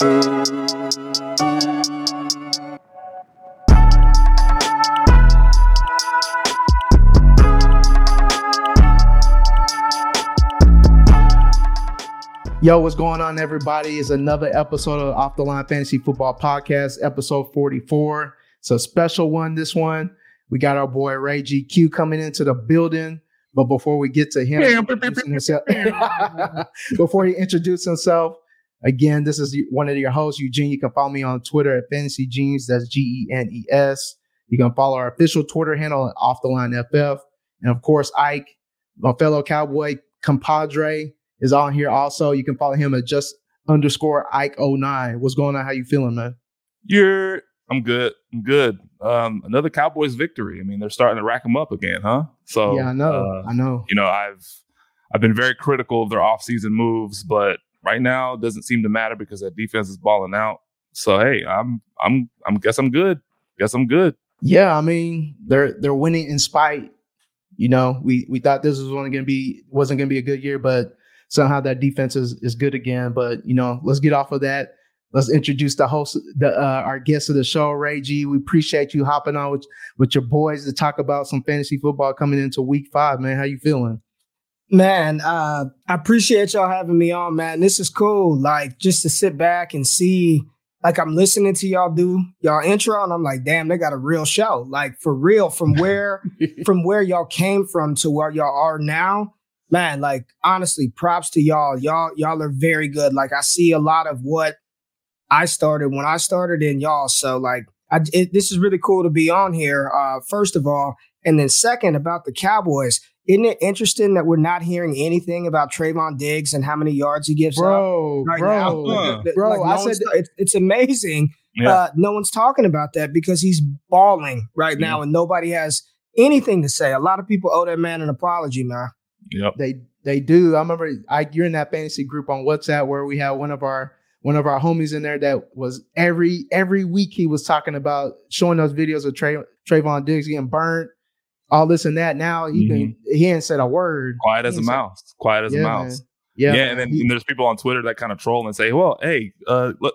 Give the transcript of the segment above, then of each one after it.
Yo, what's going on, everybody? It's another episode of Off the Line Fantasy Football Podcast, episode 44. It's a special one, this one. We got our boy Ray GQ coming into the building. But before we get to him, before he introduces himself, again, this is one of your hosts, Eugene. You can follow me on Twitter at Fantasy Genes. That's G E N E S. You can follow our official Twitter handle at Off the Line FF. And of course, Ike, my fellow cowboy compadre, is on here also. You can follow him at just underscore Ike09. What's going on? How you feeling, man? You're I'm good. I'm good. Um, another Cowboys victory. I mean, they're starting to rack them up again, huh? So yeah, I know. Uh, I know. You know, I've I've been very critical of their offseason moves, but right now it doesn't seem to matter because that defense is balling out. So hey, I'm I'm I'm guess I'm good. Guess I'm good. Yeah, I mean they're they're winning in spite. You know, we we thought this was only gonna be wasn't gonna be a good year, but somehow that defense is is good again. But you know, let's get off of that let's introduce the host, the uh, our guest of the show, Ray G. We appreciate you hopping on with with your boys to talk about some fantasy football coming into Week Five. Man, how you feeling? Man, uh, I appreciate y'all having me on, man. This is cool. Like just to sit back and see, like I'm listening to y'all do y'all intro, and I'm like, damn, they got a real show. Like for real, from where from where y'all came from to where y'all are now. Man, like honestly, props to y'all. Y'all, y'all are very good. Like I see a lot of what I started when I started in y'all. So like, I, it, this is really cool to be on here. Uh, first of all, and then second about the Cowboys. Isn't it interesting that we're not hearing anything about Trevon Diggs and how many yards he gives bro, right bro, now? Bro, like, no I said it's, it's, amazing. Yeah. Uh, no one's talking about that because he's balling right now, and nobody has anything to say. A lot of people owe that man an apology, man. Yep. They they do. I remember I you're in that fantasy group on WhatsApp where we have one of our one of our homies in there that was every every week he was talking about showing us videos of Tra- Trevon Diggs getting burnt, all this and that. Now he mm-hmm. been he ain't said a word. Quiet as a mouse. Quiet as yeah, a mouse. Yeah, yeah, and then he, and there's people on Twitter that kind of troll and say, "Well, hey, uh, look,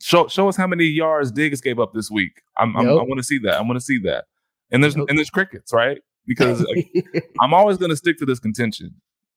show show us how many yards Diggs gave up this week. I'm, I'm i want to see that. I want to see that." And there's and there's crickets, right? Because I'm always going to stick to this contention.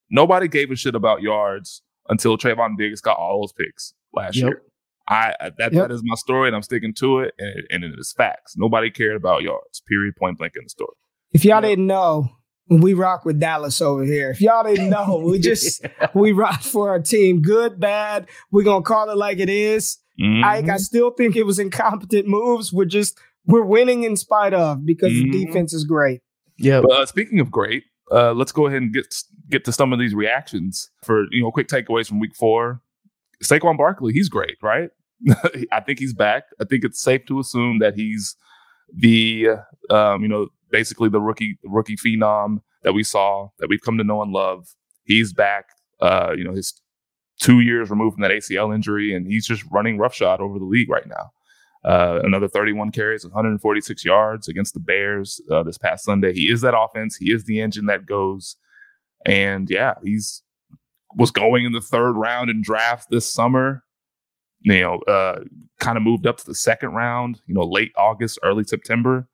Nobody gave a shit about yards until Trevon Diggs got all those picks last yep. year. I that yep. that is my story, and I'm sticking to it, and, and it is facts. Nobody cared about yards. Period. Point blank in the story. If y'all yep. didn't know, we rock with Dallas over here. If y'all didn't know, we just we rock for our team. Good, bad. We're gonna call it like it is. Mm-hmm. I, I still think it was incompetent moves. We're just we're winning in spite of because mm-hmm. the defense is great. Yeah. Uh, speaking of great, uh, let's go ahead and get get to some of these reactions for you know quick takeaways from Week Four. Saquon Barkley, he's great, right? I think he's back. I think it's safe to assume that he's the um, you know basically the rookie rookie phenom that we saw that we've come to know and love. He's back. Uh, you know, his two years removed from that ACL injury, and he's just running roughshod over the league right now. Uh, another 31 carries, 146 yards against the Bears uh, this past Sunday. He is that offense. He is the engine that goes. And yeah, he's was going in the third round in draft this summer. You know, uh, kind of moved up to the second round. You know, late August, early September.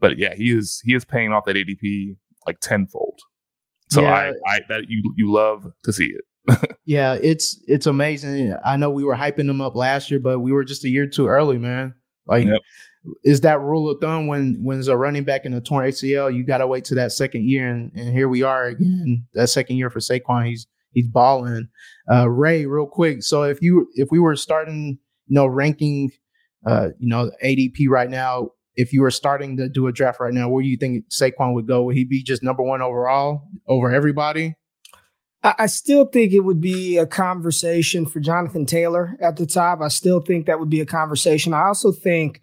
But yeah, he is he is paying off that ADP like tenfold. So yeah. I, I that you you love to see it. yeah, it's it's amazing. I know we were hyping him up last year, but we were just a year too early, man. Like, yep. is that rule of thumb when when there's a running back in a torn ACL, you got to wait to that second year, and, and here we are again. That second year for Saquon, he's he's balling. Uh, Ray, real quick. So if you if we were starting, you know, ranking, uh, you know, ADP right now, if you were starting to do a draft right now, where do you think Saquon would go? Would he be just number one overall over everybody? I still think it would be a conversation for Jonathan Taylor at the top. I still think that would be a conversation. I also think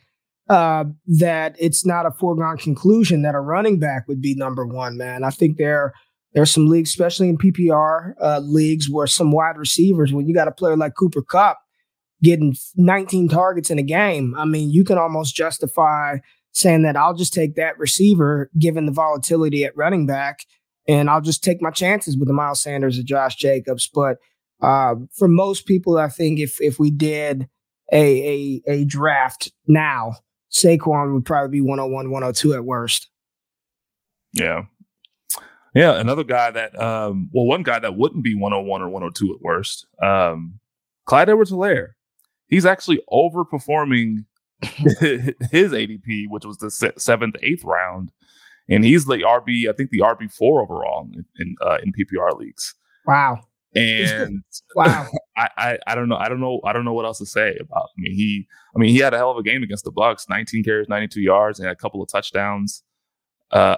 uh, that it's not a foregone conclusion that a running back would be number one, man. I think there there's some leagues, especially in PPR uh, leagues, where some wide receivers, when you got a player like Cooper Kupp getting 19 targets in a game, I mean, you can almost justify saying that I'll just take that receiver given the volatility at running back, and I'll just take my chances with the Miles Sanders or Josh Jacobs. But uh, for most people, I think if if we did a a, a draft now, Saquon would probably be 101, 102 at worst. Yeah. Yeah, another guy that, um, well, one guy that wouldn't be 101 or 102 at worst, um, Clyde Edwards Helaire. He's actually overperforming his ADP, which was the seventh, eighth round. And he's the RB, I think the RB four overall in in, uh, in PPR leagues. Wow. And wow, I, I, I don't know I don't know I don't know what else to say about. I mean he I mean he had a hell of a game against the Bucs. 19 carries, 92 yards, and a couple of touchdowns. Uh,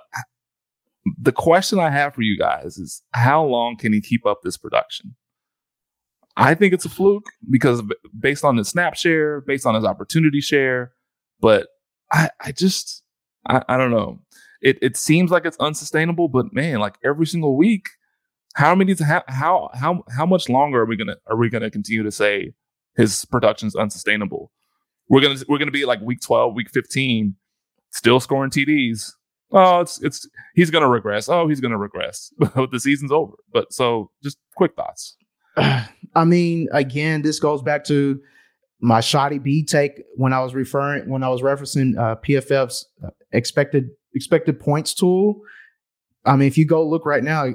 the question I have for you guys is how long can he keep up this production? I think it's a fluke because based on his snap share, based on his opportunity share, but I, I just I, I don't know. It it seems like it's unsustainable, but man, like every single week how many how how how how much longer are we gonna are we gonna continue to say his production's unsustainable? We're gonna we're gonna be like week twelve, week fifteen, still scoring TDs. Oh, it's it's he's gonna regress. Oh, he's gonna regress. the season's over. But so just quick thoughts. I mean, again, this goes back to my shoddy B take when I was referring when I was referencing uh, PFF's uh, expected expected points tool. I mean, if you go look right now,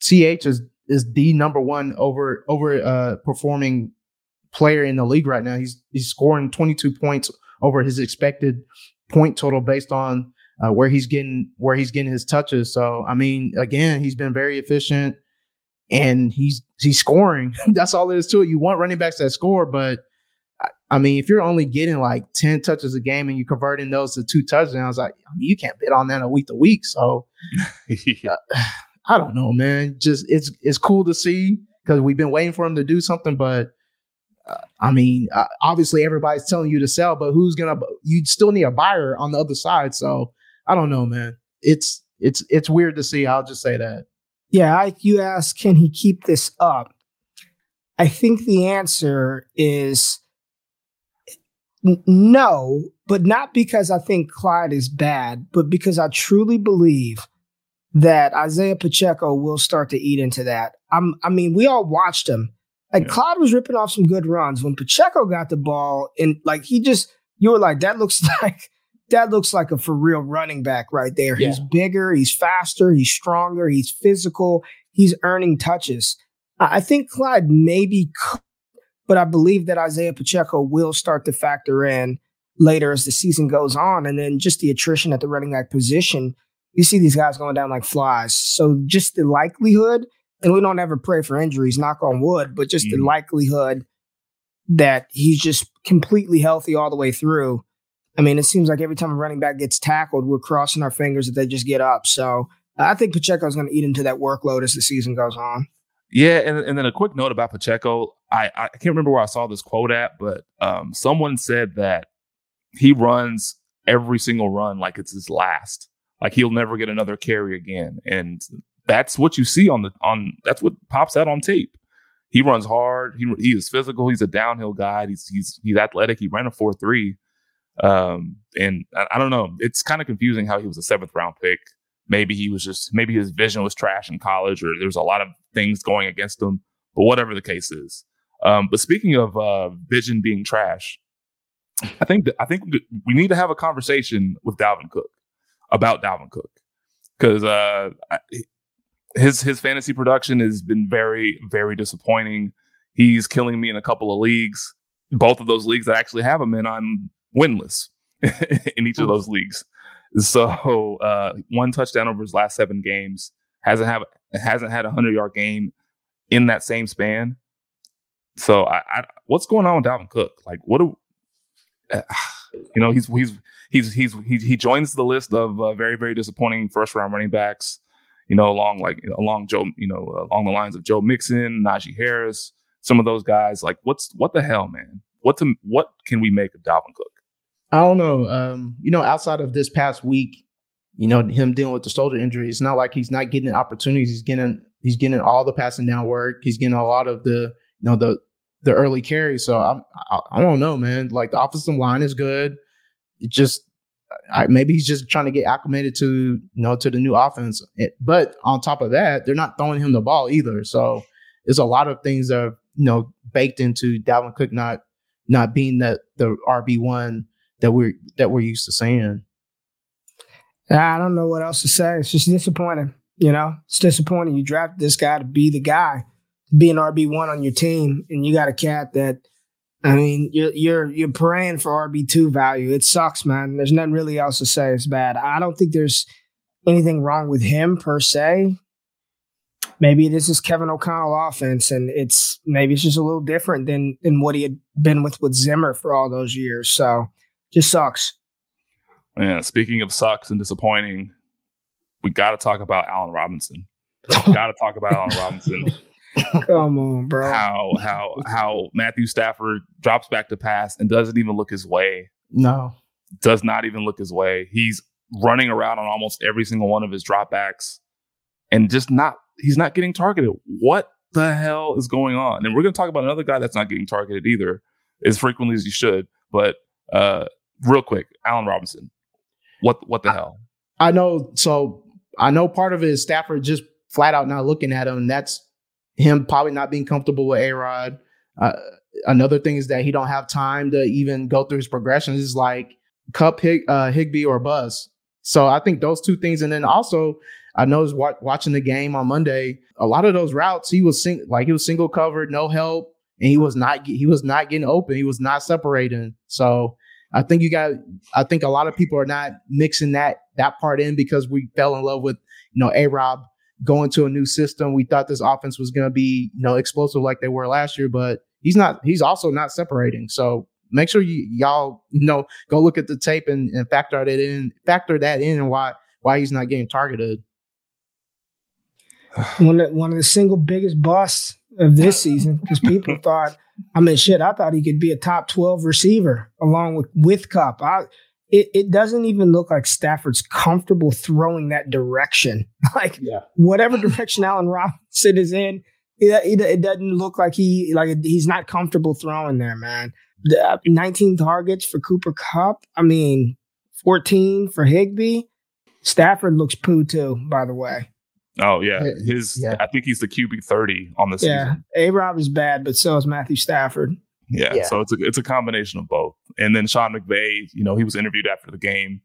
CH is is the number one over over uh, performing player in the league right now. He's he's scoring 22 points over his expected point total based on uh, where he's getting where he's getting his touches. So I mean, again, he's been very efficient and he's he's scoring. That's all there is to it. You want running backs that score, but I mean, if you're only getting like 10 touches a game and you're converting those to two touchdowns, I, I mean, you can't bet on that a week to week. So yeah. uh, I don't know, man. Just it's it's cool to see because we've been waiting for him to do something, but uh, I mean, uh, obviously everybody's telling you to sell, but who's gonna? You still need a buyer on the other side. So I don't know, man. It's it's it's weird to see. I'll just say that. Yeah, Ike, you ask, can he keep this up? I think the answer is n- no, but not because I think Clyde is bad, but because I truly believe that Isaiah Pacheco will start to eat into that. I'm, I mean, we all watched him. Like yeah. Clyde was ripping off some good runs when Pacheco got the ball, and like he just, you were like, that looks like that looks like a for real running back right there. Yeah. He's bigger, he's faster, he's stronger, he's physical, he's earning touches. I think Clyde maybe, could, but I believe that Isaiah Pacheco will start to factor in later as the season goes on, and then just the attrition at the running back position you see these guys going down like flies. So just the likelihood, and we don't ever pray for injuries, knock on wood, but just mm-hmm. the likelihood that he's just completely healthy all the way through. I mean, it seems like every time a running back gets tackled, we're crossing our fingers that they just get up. So I think Pacheco is going to eat into that workload as the season goes on. Yeah, and, and then a quick note about Pacheco. I, I can't remember where I saw this quote at, but um, someone said that he runs every single run like it's his last. Like he'll never get another carry again. And that's what you see on the on that's what pops out on tape. He runs hard. He he is physical. He's a downhill guy. He's he's he's athletic. He ran a four three. Um, and I, I don't know. It's kind of confusing how he was a seventh round pick. Maybe he was just maybe his vision was trash in college, or there's a lot of things going against him. But whatever the case is. Um, but speaking of uh, vision being trash, I think that, I think we need to have a conversation with Dalvin Cook about Dalvin Cook because uh, his his fantasy production has been very very disappointing. He's killing me in a couple of leagues. Both of those leagues that actually have him in, I'm winless in each of those leagues. So uh, one touchdown over his last seven games hasn't have hasn't had a hundred yard game in that same span. So I, I, what's going on with Dalvin Cook? Like, what do uh, you know? He's he's he's he's he, he joins the list of uh, very very disappointing first round running backs. you know, along like along Joe, you know, along the lines of Joe Mixon, Najee Harris, some of those guys. Like, what's what the hell, man? What to, what can we make of Dalvin Cook? I don't know. Um, you know, outside of this past week, you know, him dealing with the shoulder injury, it's not like he's not getting opportunities. He's getting he's getting all the passing down work. He's getting a lot of the you know the the early carries. So I'm, I, I don't know, man. Like the offensive line is good. It just I, maybe he's just trying to get acclimated to you know to the new offense. It, but on top of that, they're not throwing him the ball either. So there's a lot of things that are you know baked into Dalvin Cook not not being that the RB one that we're that we're used to seeing. I don't know what else to say. It's just disappointing. You know, it's disappointing. You draft this guy to be the guy, be an RB one on your team, and you got a cat that I mean, you're you're you're praying for RB two value. It sucks, man. There's nothing really else to say. It's bad. I don't think there's anything wrong with him per se. Maybe this is Kevin O'Connell offense, and it's maybe it's just a little different than than what he had been with with Zimmer for all those years. So, just sucks. Yeah. Speaking of sucks and disappointing, we got to talk about Allen Robinson. got to talk about Allen Robinson. Come on, bro. How how how Matthew Stafford drops back to pass and doesn't even look his way. No. Does not even look his way. He's running around on almost every single one of his dropbacks and just not he's not getting targeted. What the hell is going on? And we're going to talk about another guy that's not getting targeted either as frequently as he should. But uh real quick, Allen Robinson. What what the I, hell? I know so I know part of it is Stafford just flat out not looking at him. That's him probably not being comfortable with A Rod. Uh, another thing is that he don't have time to even go through his progressions. Is like Kupp Hig, uh, Higbee, or Buzz. So I think those two things, and then also I noticed wa- watching the game on Monday, a lot of those routes he was sing- like he was single covered, no help, and he was not he was not getting open. He was not separating. So I think you got. I think a lot of people are not mixing that that part in because we fell in love with you know A Rob going to a new system. We thought this offense was going to be, you know, explosive like they were last year, but he's not. He's also not separating. So make sure you y'all know go look at the tape and, and factor that in. Factor that in and why why he's not getting targeted. One of, one of the single biggest busts of this season because people thought, I mean, shit, I thought he could be a top twelve receiver along with with Kupp. I it, it doesn't even look like Stafford's comfortable throwing that direction. Like yeah. whatever direction Allen Robinson is in, it, it, it, doesn't look like he like he's not comfortable throwing there, man. The, uh, 19 targets for Cooper Kupp. I mean, 14 for Higbee. Stafford looks poo too, by the way. Oh yeah, his. Yeah. I think he's the QB 30 on the yeah. season. A Rob is bad, but so is Matthew Stafford. Yeah, yeah, so it's a it's a combination of both. And then Sean McVay, you know, he was interviewed after the game,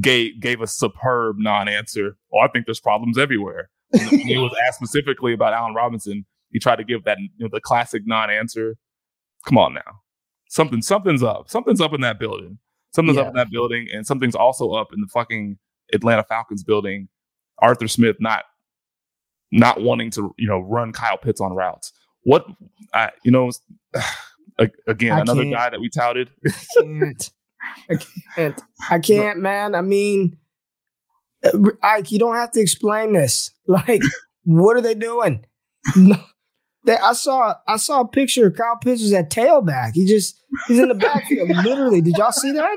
gave gave a superb non-answer. Oh, I think there's problems everywhere. he was asked specifically about Allen Robinson. He tried to give that you know, the classic non-answer. Come on now, something something's up. Something's up in that building. Something's yeah. up in that building, and something's also up in the fucking Atlanta Falcons building. Arthur Smith not not wanting to you know run Kyle Pitts on routes. What I you know again, I another can't. guy that we touted. I can't. I can't. I can't, man. I mean, uh, Ike, you don't have to explain this. Like, what are they doing? They, I saw I saw a picture of Kyle Pitts was at tailback. He just he's in the backfield. literally, did y'all see that?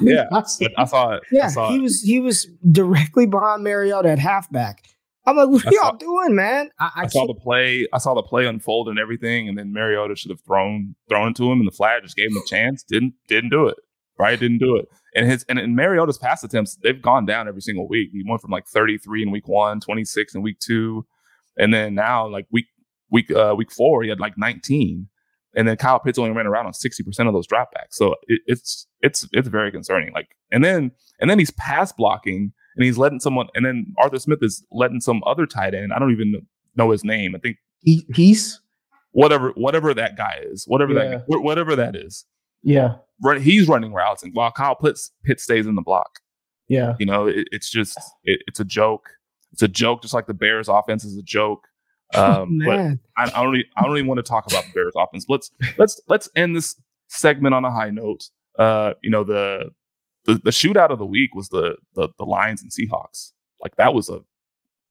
yeah, I, I saw it. Yeah, saw he it. was he was directly behind Mariota at halfback. I'm like, what are y'all doing, man? I, I, I saw the play. I saw the play unfold and everything, and then Mariota should have thrown thrown it to him, and the flag just gave him a chance. Didn't didn't do it. Right? Didn't do it. And his and, and Mariota's pass attempts they've gone down every single week. He went from like 33 in week one, 26 in week two, and then now like week week uh, week four he had like 19. And then Kyle Pitts only ran around on 60% of those dropbacks. So it, it's it's it's very concerning. Like and then and then he's pass blocking and he's letting someone, and then Arthur Smith is letting some other tight end. I don't even know his name. I think he, he's whatever whatever that guy is, whatever yeah. that whatever that is. Yeah, run, he's running routes, and while Kyle Pitts Pitt stays in the block. Yeah, you know, it, it's just it, it's a joke. It's a joke, just like the Bears' offense is a joke. Um, oh, but I, I, don't. Even, I don't even want to talk about the Bears' offense. Let's let's let's end this segment on a high note. Uh, you know the the, the shootout of the week was the, the the Lions and Seahawks. Like that was a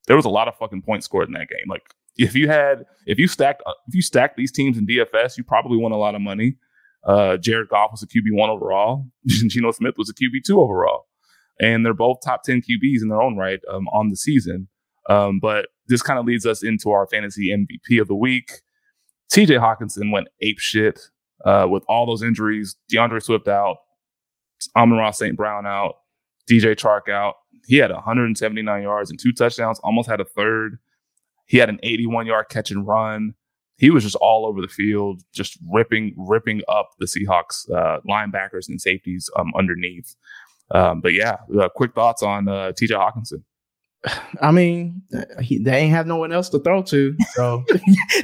there was a lot of fucking points scored in that game. Like if you had if you stacked uh, if you stacked these teams in DFS, you probably won a lot of money. Uh, Jared Goff was a QB one overall. Geno Smith was a QB two overall, and they're both top ten QBs in their own right um, on the season. Um, but this kind of leads us into our fantasy MVP of the week. TJ Hockenson went ape shit uh, with all those injuries. D'Andre Swift out, Amon-Ra St. Brown out, DJ Chark out. He had 179 yards and two touchdowns, almost had a third. He had an 81 yard catch and run. He was just all over the field, just ripping, ripping up the Seahawks uh, linebackers and safeties um, underneath. Um, but yeah, uh, quick thoughts on uh, TJ Hockenson. I mean, he, they ain't have no one else to throw to, so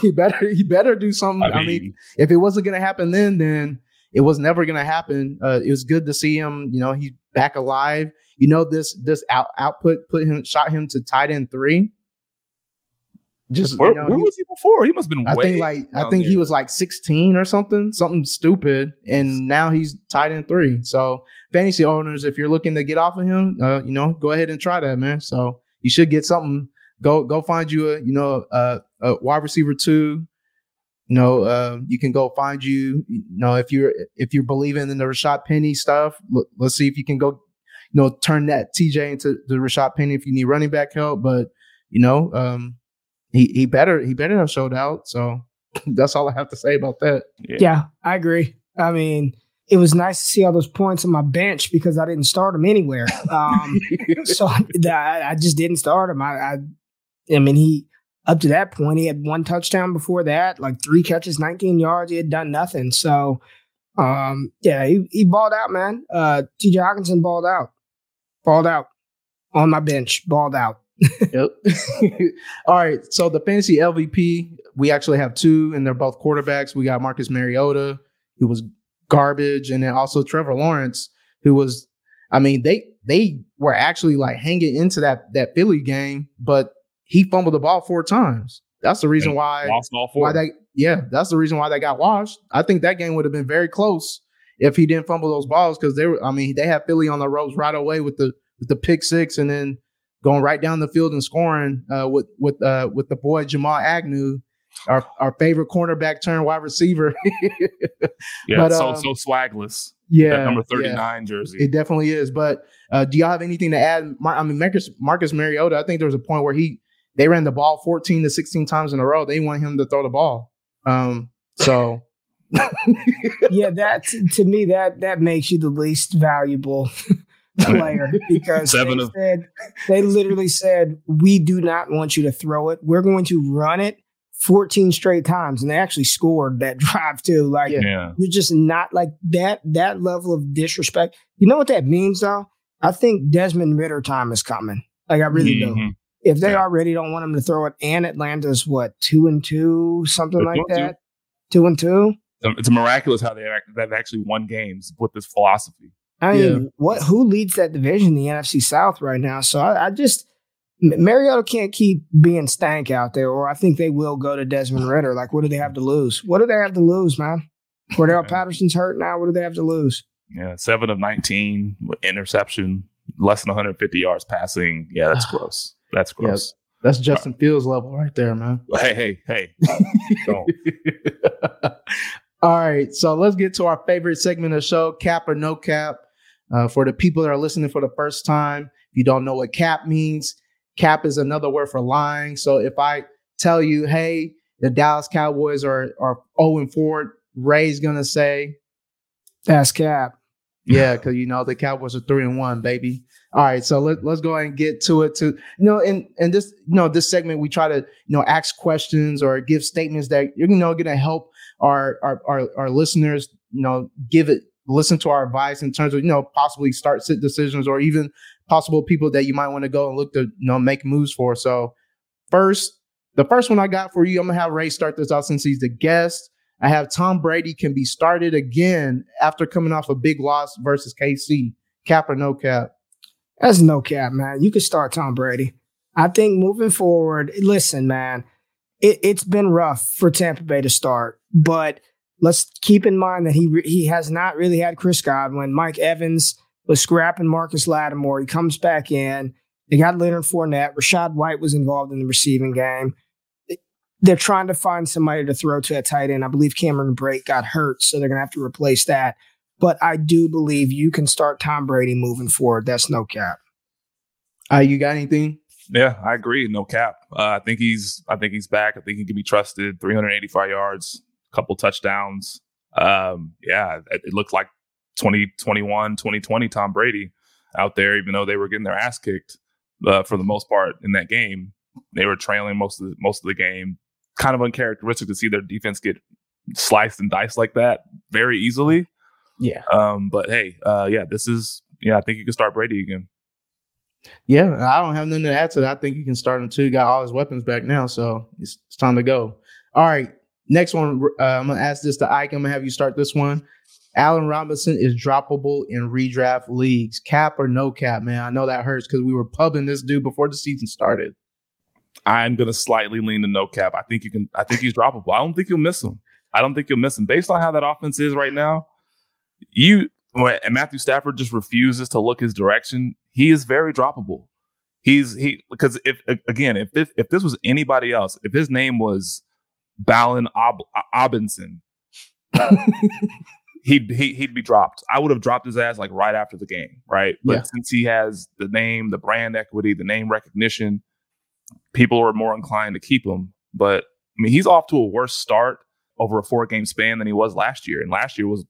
he better he better do something. I mean, I mean, if it wasn't gonna happen then, then it was never gonna happen. Uh, it was good to see him. You know, he's back alive. You know, this this out, output put him shot him to tight end three. Just where, you know, where he, was he before? He must have been. I think like I think there. he was like 16 or something, something stupid, and now he's tight end three. So fantasy owners, if you're looking to get off of him, uh, you know, go ahead and try that, man. So you should get something. Go go find you a you know a, a wide receiver two. You know, uh, you can go find you. You know, if you're if you're believing in the Rashaad Penny stuff, look, let's see if you can go. You know, turn that TJ into the Rashaad Penny if you need running back help. But you know, um, he he better he better have showed out. So that's all I have to say about that. Yeah. yeah, I agree. I mean, it was nice to see all those points on my bench because I didn't start him anywhere. Um, so I, I, just didn't start him. I, I, I mean, he up to that point he had one touchdown before that, like three catches, 19 yards. He had done nothing. So, um, yeah, he, he balled out, man. Uh, T.J. Hockenson balled out, balled out on my bench, balled out yep. All right. So the fantasy LVP, we actually have two, and they're both quarterbacks. We got Marcus Mariota, who was garbage, and then also Trevor Lawrence, who was, I mean, they they were actually like hanging into that that Philly game, but he fumbled the ball four times. That's the reason why why that yeah, that's the reason why they got washed. I think that game would have been very close if he didn't fumble those balls because they were. I mean, they had Philly on the ropes right away with the with the pick six, and then going right down the field and scoring uh, with with uh, with the boy Jamal Agnew, our our favorite cornerback turned wide receiver. yeah, but, so um, so swagless. Yeah, that number thirty nine yeah, jersey. It definitely is. But uh, do y'all have anything to add? Mar- I mean, Marcus Marcus Mariota. I think there was a point where he they ran the ball fourteen to sixteen times in a row. They want him to throw the ball. Um, so. yeah, that to me that that makes you the least valuable player because Seven they, of- said, they literally said, We do not want you to throw it. We're going to run it 14 straight times. And they actually scored that drive too. Like yeah. you're just not like that, that level of disrespect. You know what that means though? I think Desmond Ridder time is coming. Like I really mm-hmm. do. If they yeah. already don't want him to throw it, and Atlanta's what two and two, something like that, two. two and two. It's miraculous how they they've actually won games with this philosophy. I mean, yeah. what who leads that division the NFC South right now? So I, I, just Mariota can't keep being stank out there, or I think they will go to Desmond Ridder. Like, what do they have to lose? What do they have to lose, man? Cordarrelle Patterson's hurt now. What do they have to lose? Yeah, seven of nineteen interception, less than 150 yards passing. Yeah, that's gross. That's gross. Yeah, that's Justin Fields level right there, man. Hey, hey, hey. All right, so let's get to our favorite segment of the show, cap or no cap. Uh, for the people that are listening for the first time, if you don't know what cap means, cap is another word for lying. So if I tell you, hey, the Dallas Cowboys are are 0 and 4, Ray's gonna say, That's cap. Yeah, because you know the Cowboys are three and one, baby. All right, so let, let's go ahead and get to it. To you know, in in this you know this segment, we try to you know ask questions or give statements that you know going to help our, our our our listeners you know give it listen to our advice in terms of you know possibly start sit decisions or even possible people that you might want to go and look to you know make moves for. So first, the first one I got for you, I'm gonna have Ray start this out since he's the guest. I have Tom Brady can be started again after coming off a big loss versus KC. Cap or no cap? That's no cap, man. You can start Tom Brady. I think moving forward, listen, man, it, it's been rough for Tampa Bay to start, but let's keep in mind that he he has not really had Chris Godwin. Mike Evans was scrapping Marshon Lattimore. He comes back in. They got Leonard Fournette. Rachaad White was involved in the receiving game. They're trying to find somebody to throw to a tight end. I believe Cameron Brate got hurt, so they're going to have to replace that. But I do believe you can start Tom Brady moving forward. That's no cap. Uh, you got anything? Yeah, I agree. No cap. Uh, I think he's. I think he's back. I think he can be trusted. 385 yards, couple touchdowns. Um, yeah, it, it looked like 2021, 2020 Tom Brady out there. Even though they were getting their ass kicked uh, for the most part in that game, they were trailing most of the, most of the game. Kind of uncharacteristic to see their defense get sliced and diced like that very easily. Yeah. Um, but hey, uh, yeah, this is yeah. I think you can start Brady again. Yeah, I don't have nothing to add to that. I think you can start him too. Got all his weapons back now, so it's, it's time to go. All right, next one. Uh, I'm gonna ask this to Ike. I'm gonna have you start this one. Allen Robinson is droppable in redraft leagues. Cap or no cap, man? I know that hurts because we were pubbing this dude before the season started. I'm gonna slightly lean to no cap. I think you can. I think he's droppable. I don't think you'll miss him. I don't think you'll miss him based on how that offense is right now. You and Matthew Stafford just refuses to look his direction. He is very droppable. He's he because if again if this if this was anybody else, if his name was Ballin Ob- Obinson, he'd he, he'd be dropped. I would have dropped his ass like right after the game, right? But Yeah. since he has the name, the brand equity, the name recognition, people are more inclined to keep him. But I mean, he's off to a worse start over a four game span than he was last year, and last year was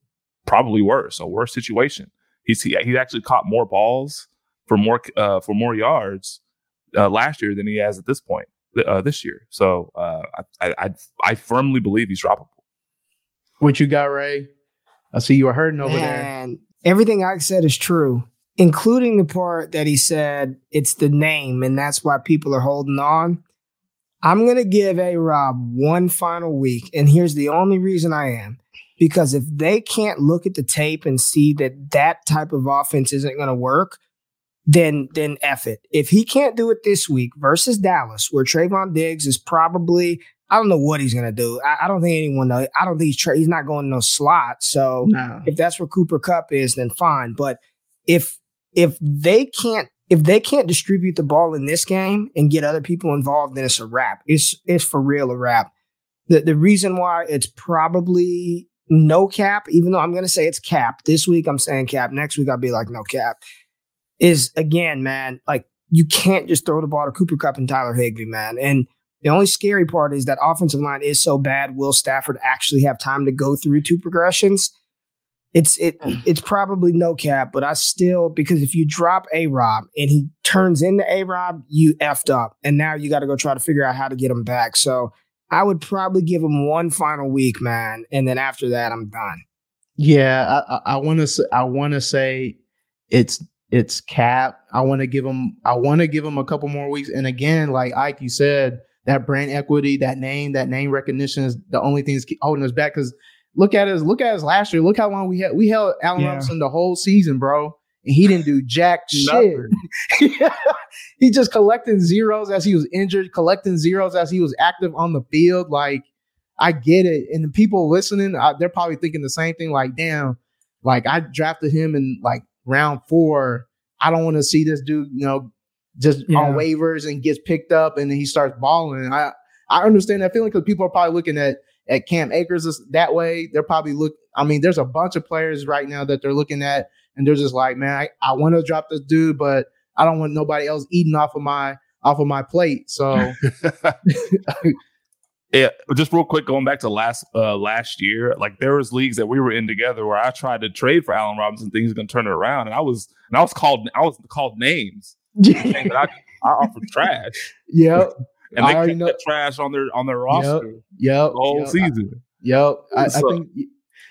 probably worse, a worse situation. He's he, he actually caught more balls for more uh, for more yards uh, last year than he has at this point uh, this year. So uh, I, I I firmly believe he's droppable. What you got, Ray? I see you were hurting over there. Man, everything I said is true, including the part that he said it's the name and that's why people are holding on. I'm going to give A Rob one final week. And here's the only reason I am because if they can't look at the tape and see that that type of offense isn't going to work, then then F it. If he can't do it this week versus Dallas, where Trevon Diggs is probably, I don't know what he's going to do. I, I don't think anyone knows. I don't think he's, tra- he's not going no slot. So No. if that's where Cooper Kupp is, then fine. But if if they can't if they can't distribute the ball in this game and get other people involved, then it's a wrap. It's it's for real a wrap. The the reason why it's probably no cap, even though I'm gonna say it's cap this week, I'm saying cap. Next week I'll be like no cap. Is again, man, like you can't just throw the ball to Cooper Kupp and Tyler Higbee, man. And the only scary part is that offensive line is so bad. Will Stafford actually have time to go through two progressions? It's it mm. it's probably no cap, but I still because if you drop A Rob and he turns into A Rob, you effed up, and now you got to go try to figure out how to get him back. So I would probably give him one final week, man, and then after that, I'm done. Yeah, I, I, I want to. I want to say it's it's cap. I want to give him. I want to give him a couple more weeks. And again, like Ike, you said, that brand equity, that name, that name recognition is the only thing that's holding us back. Because look at us. Look at us last year. Look how long we had. We held Allen Yeah. Robinson the whole season, bro, and he didn't do jack shit. He just collecting zeros as he was injured, collecting zeros as he was active on the field. Like, I get it. And the people listening, uh, they're probably thinking the same thing. Like, damn, like I drafted him in like round four. I don't want to see this dude, you know, just Yeah. on waivers and gets picked up and then he starts balling. I I understand that feeling because people are probably looking at at Cam Akers this- that way. They're probably look. I mean, there's a bunch of players right now that they're looking at, and they're just like, man, I, I want to drop this dude, but I don't want nobody else eating off of my off of my plate. So Yeah, just real quick, going back to last uh last year, like there was leagues that we were in together where I tried to trade for Allen Robinson, things are gonna turn it around, and I was and I was called I was called names, I, I offered trash, yep, and they kept know- that trash on their on their roster yep, the whole yep. season. Yep. I, I think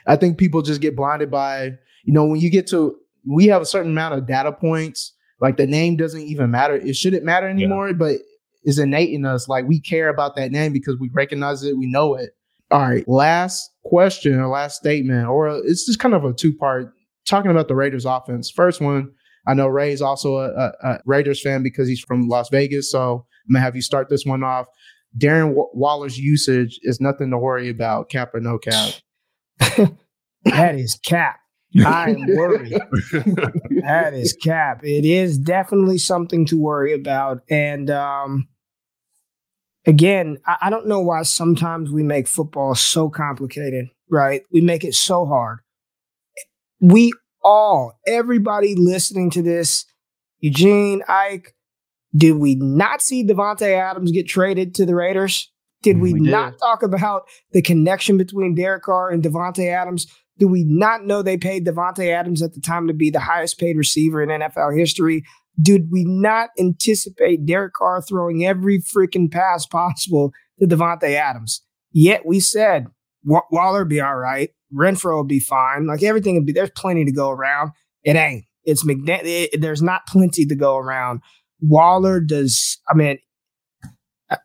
I think people just get blinded by, you know, when you get to we have a certain amount of data points, like the name doesn't even matter. It shouldn't matter anymore, but it's innate in us. Like we care about that name because we recognize it, we know it. All right. Last question or last statement, or it's just kind of a two-part talking about the Raiders offense. First one, I know Ray's also a, a, a Raiders fan because he's from Las Vegas. So I'm gonna have you start this one off. Darren Wa- Waller's usage is nothing to worry about, cap or no cap. That is cap. I am worried. that is cap. It is definitely something to worry about. And um, again, I, I don't know why sometimes we make football so complicated, right? We make it so hard. We all, everybody listening to this, Eugene, Ike, did we not see Davante Adams get traded to the Raiders? Did mm, we, we not talk about the connection between Derek Carr and Davante Adams? Do we not know they paid Davante Adams at the time to be the highest paid receiver in NFL history? Did we not anticipate Derek Carr throwing every freaking pass possible to Davante Adams? Yet we said Waller be all right, Renfrow will be fine, like everything will be. There's plenty to go around. It ain't. It's McDaniel. It, there's not plenty to go around. Waller does. I mean, uh,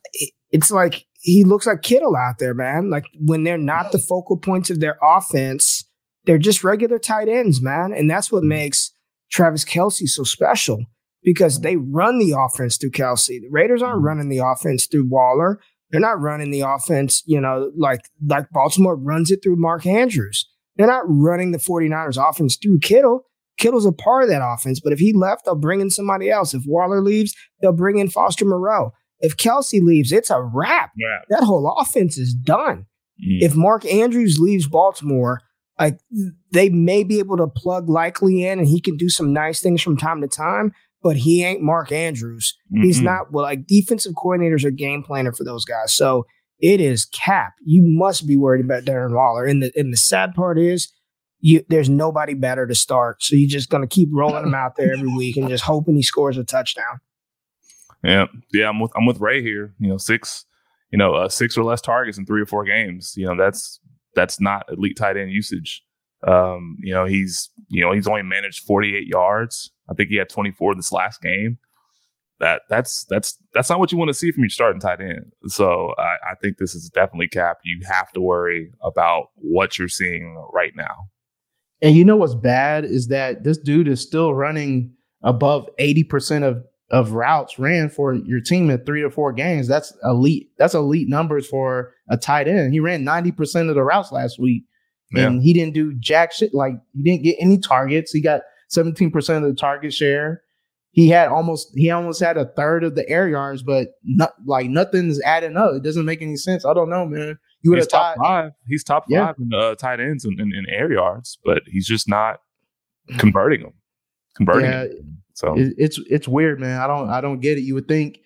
it's like he looks like Kittle out there, man. Like when they're not the focal points of their offense, they're just regular tight ends, man. And that's what makes Travis Kelce so special because they run the offense through Kelce. The Raiders aren't running the offense through Waller. They're not running the offense, you know, like like Baltimore runs it through Mark Andrews. They're not running the 49ers offense through Kittle. Kittle's a part of that offense, but if he left, they'll bring in somebody else. If Waller leaves, they'll bring in Foster Moreau. If Kelce leaves, it's a wrap. Yeah. That whole offense is done. Mm. If Mark Andrews leaves Baltimore, like they may be able to plug Likely in and he can do some nice things from time to time, but he ain't Mark Andrews. Mm-hmm. He's not well, like defensive coordinators are game planner for those guys. So it is cap. You must be worried about Darren Waller. And the and the sad part is you there's nobody better to start. So you're just gonna keep rolling him out there every week and just hoping he scores a touchdown. Yeah. Yeah, I'm with I'm with Ray here. You know, six, you know, uh, six or less targets in three or four games. You know, that's that's not elite tight end usage. Um, you know, he's you know he's only managed 48 yards. I think he had 24 this last game. That that's that's that's not what you want to see from your starting tight end. So I, I think this is definitely cap. You have to worry about what you're seeing right now. And you know what's bad is that this dude is still running above 80% of of routes ran for your team in three to four games. That's elite. That's elite numbers for a tight end. He ran 90% of the routes last week. Yeah. And he didn't do jack shit. Like he didn't get any targets. He got 17% of the target share. He had almost he almost had a third of the air yards, but not like nothing's adding up. It doesn't make any sense. I don't know, man. You would have top five. He's top five in uh, tight ends and in, in, in, air yards, but he's just not converting them. Converting. Yeah. Them. So it, it's it's weird, man. I don't I don't get it. You would think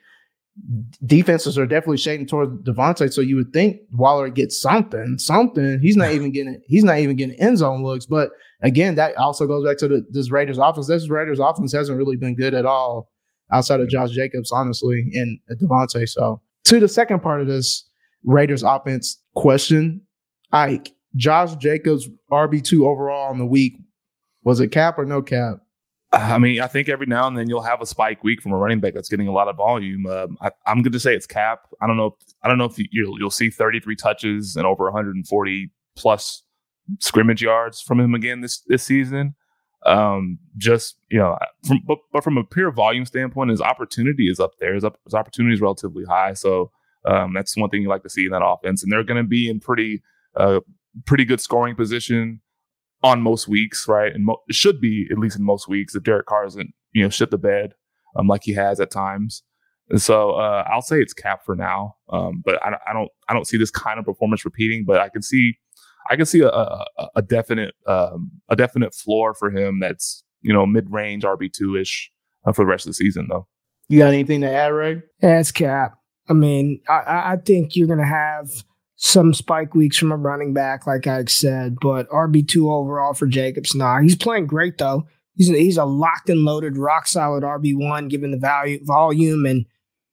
defenses are definitely shading towards Davante, so you would think Waller gets something, something. He's not even getting he's not even getting end zone looks. But again, that also goes back to the, this Raiders offense. This Raiders offense hasn't really been good at all outside of Josh Jacobs, honestly, and Davante. So to the second part of this Raiders offense question, Ike, Josh Jacobs RB two overall in the week. Was it cap or no cap? I mean, I think every now and then you'll have a spike week from a running back that's getting a lot of volume. Um, I, am going to say it's cap. I don't know. If, I don't know if you'll, you'll see 33 touches and over 140 plus scrimmage yards from him again this this season. Um, just you know, from but, but from a pure volume standpoint, his opportunity is up there. His, up, his opportunity is relatively high. So um, that's one thing you like to see in that offense, and they're going to be in pretty uh, pretty good scoring position on most weeks, right? And mo- should be at least in most weeks if Derek Carr isn't, you know, shit the bed um, like he has at times. And so uh, I'll say it's cap for now, um, but I, I, don't I don't see this kind of performance repeating. But I can see I can see a, a, a definite um, a definite floor for him that's you know mid range RB two ish uh, for the rest of the season though. You got anything to add, Ray? Yeah, it's cap. I mean, I, I think you're gonna have some spike weeks from a running back, like I said, but RB two overall for Jacobs. Nah, he's playing great though. He's a, he's a locked and loaded, rock solid RB one, given the value volume and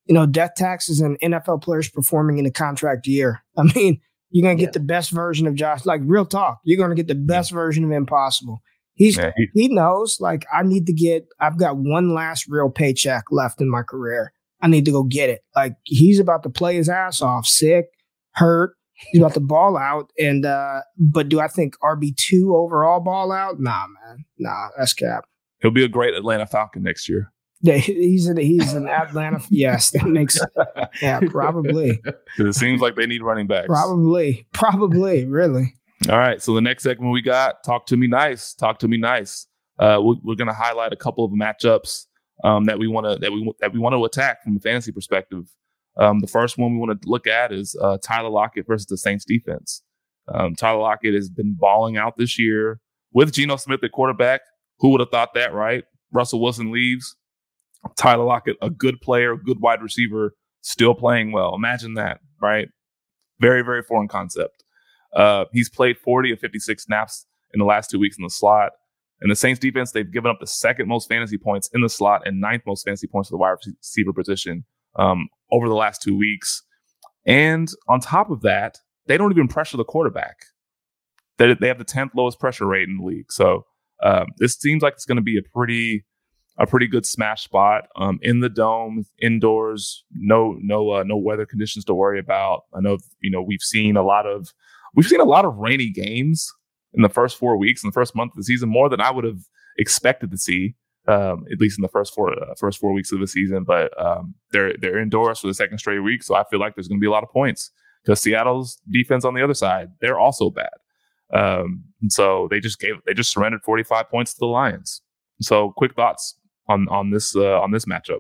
you know death taxes and NFL players performing in a contract year. I mean, you're gonna get yeah. the best version of Josh. Like real talk, you're gonna get the best yeah. version of Impossible. He's yeah, he, he knows like I need to get. I've got one last real paycheck left in my career. I need to go get it. Like he's about to play his ass off, sick, hurt, He's about to ball out. And uh, but do I think RB two overall ball out? Nah, man. Nah, that's cap. He'll be a great Atlanta Falcon next year. Yeah, he's an he's an Atlanta. yes, that makes yeah, probably. It seems like they need running backs. Probably, probably, really. All right. So the next segment we got, talk to me nice. Talk to me nice. Uh, we're, we're going to highlight a couple of matchups um, that we want to that we that we want to attack from a fantasy perspective. Um, the first one we want to look at is uh, Tyler Lockett versus the Saints defense. Um, Tyler Lockett has been balling out this year with Geno Smith at quarterback. Who would have thought that, right? Russell Wilson leaves. Tyler Lockett, a good player, good wide receiver, still playing well. Imagine that, right? Very, very foreign concept. Uh, he's played 40 of 56 snaps in the last two weeks in the slot. And the Saints defense, they've given up the second most fantasy points in the slot and ninth most fantasy points to the wide receiver position um, over the last two weeks. And on top of that, they don't even pressure the quarterback. They, they have the 10th lowest pressure rate in the league. So um, this seems like it's going to be a pretty a pretty good smash spot um, in the dome, indoors. No no uh, no weather conditions to worry about. I know you know we've seen a lot of we've seen a lot of rainy games in the first four weeks in the first month of the season, more than I would have expected to see. Um, at least in the first four uh, first four weeks of the season, but um, they're they're indoors for the second straight week, so I feel like there's going to be a lot of points because Seattle's defense on the other side they're also bad. Um, so they just gave they just surrendered 45 points to the Lions. So quick thoughts on on this uh, on this matchup.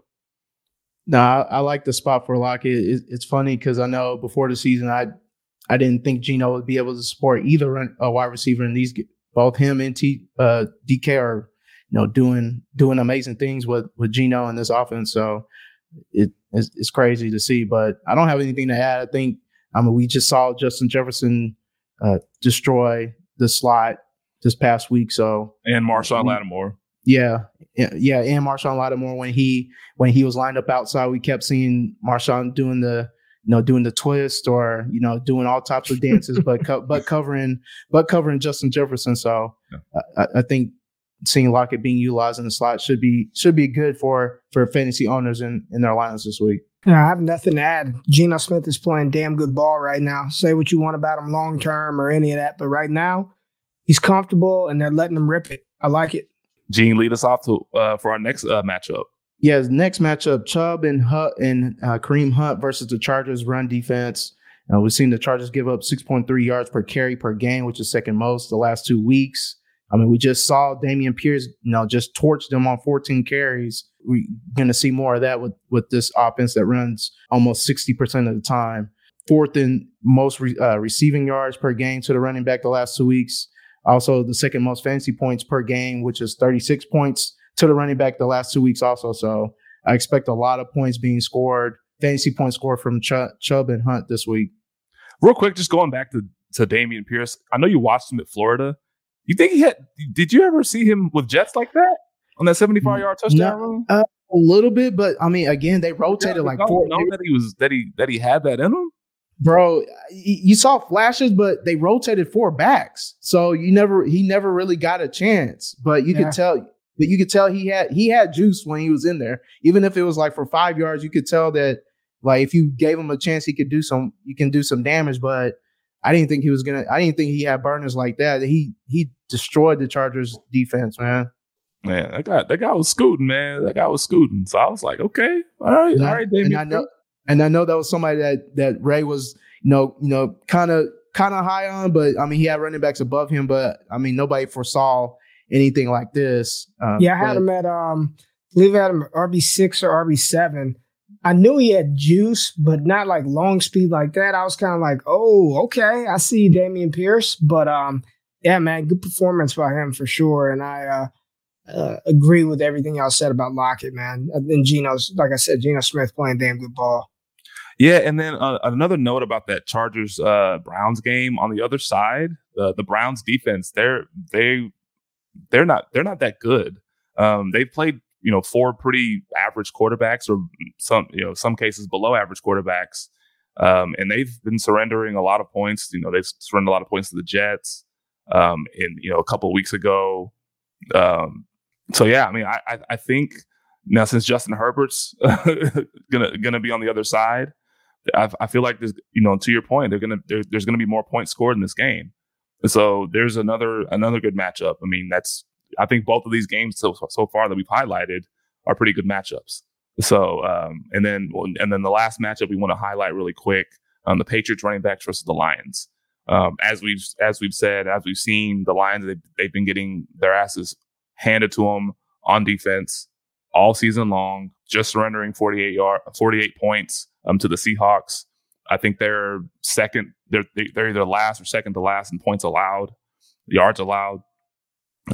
No, I, I, like the spot for Lockett. It, it's funny because I know before the season I I didn't think Geno would be able to support either a wide receiver, and these both him and T uh, DK are you know doing doing amazing things with with Geno and this offense. So it it's, it's crazy to see, but I don't have anything to add. I think I mean we just saw Justin Jefferson uh, destroy the slot this past week. So and Marshon Lattimore. Yeah, yeah, and Marshon Lattimore when he when he was lined up outside, we kept seeing Marshon doing the you know doing the twist or you know doing all types of dances, but co- but covering but covering Justin Jefferson. So yeah. I, I, think seeing Lockett being utilized in the slot should be should be good for for fantasy owners in in their lineups this week. Yeah, I have nothing to add. Geno Smith is playing damn good ball right now. Say what you want about him long term or any of that, but right now he's comfortable and they're letting him rip it. I like it. Gene, lead us off to uh, for our next uh, matchup. Yeah, next matchup: Chubb and Hunt and uh, Kareem Hunt versus the Chargers run defense. Uh, we've seen the Chargers give up 6.3 yards per carry per game, which is second most the last two weeks. I mean, we just saw Dameon Pierce, you know, just torch them on 14 carries. We're going to see more of that with with this offense that runs almost 60% of the time. Fourth in most re, uh, receiving yards per game to the running back the last two weeks. Also, the second most fantasy points per game, which is 36 points to the running back the last two weeks. Also, so I expect a lot of points being scored, fantasy points scored from Ch- Chubb and Hunt this week. Real quick, just going back to to Dameon Pierce. I know you watched him at Florida you think he had? Did you ever see him with Jets like that on that seventy-five yard touchdown? No, uh, a little bit, but I mean, again, they rotated yeah, like four. Know that he was that he that he had that in him, bro. You saw flashes, but they rotated four backs, so you never he never really got a chance. But you yeah. could tell that you could tell he had he had juice when he was in there, even if it was like for five yards. You could tell that like if you gave him a chance, he could do some. You can do some damage, but I didn't think he was gonna. I didn't think he had burners like that. He he destroyed the Chargers defense, man. Man, that guy that guy was scooting, man. That guy was scooting. So I was like, okay, all right, and all right, David. And I know, and I know that was somebody that that Ray was, you know, you know, kind of kind of high on, but I mean, he had running backs above him, but I mean, nobody foresaw anything like this. Um, yeah, I had but, him at um, I believe I had him RB six or RB seven. I knew he had juice, but not like long speed like that. I was kind of like, oh, okay, I see Dameon Pierce, but um, yeah, man, good performance by him for sure. And I uh, uh, agree with everything y'all said about Lockett, man. And Geno's, like I said, Geno Smith playing damn good ball. Yeah, and then uh, another note about that Chargers uh, Browns game on the other side, the the Browns defense, they're they they're not they're not that good. Um, they've played you know four pretty average quarterbacks or some you know some cases below average quarterbacks, um, and they've been surrendering a lot of points. You know they've surrendered a lot of points to the Jets um, in you know a couple weeks ago. Um, so yeah, I mean, I, I, I think now since Justin Herbert's gonna gonna be on the other side, I, feel like there's you know to your point, they're gonna there, there's gonna be more points scored in this game. So there's another another good matchup. I mean, that's I think both of these games so so far that we've highlighted are pretty good matchups. So um, and then and then the last matchup we want to highlight really quick, um, the Patriots running backs versus the Lions. Um, as we've as we've said, as we've seen, the Lions they've, they've been getting their asses handed to them on defense all season long, just surrendering 48 yard 48 points um, to the Seahawks. I think they're second. They're they're either last or second to last in points allowed, yards allowed.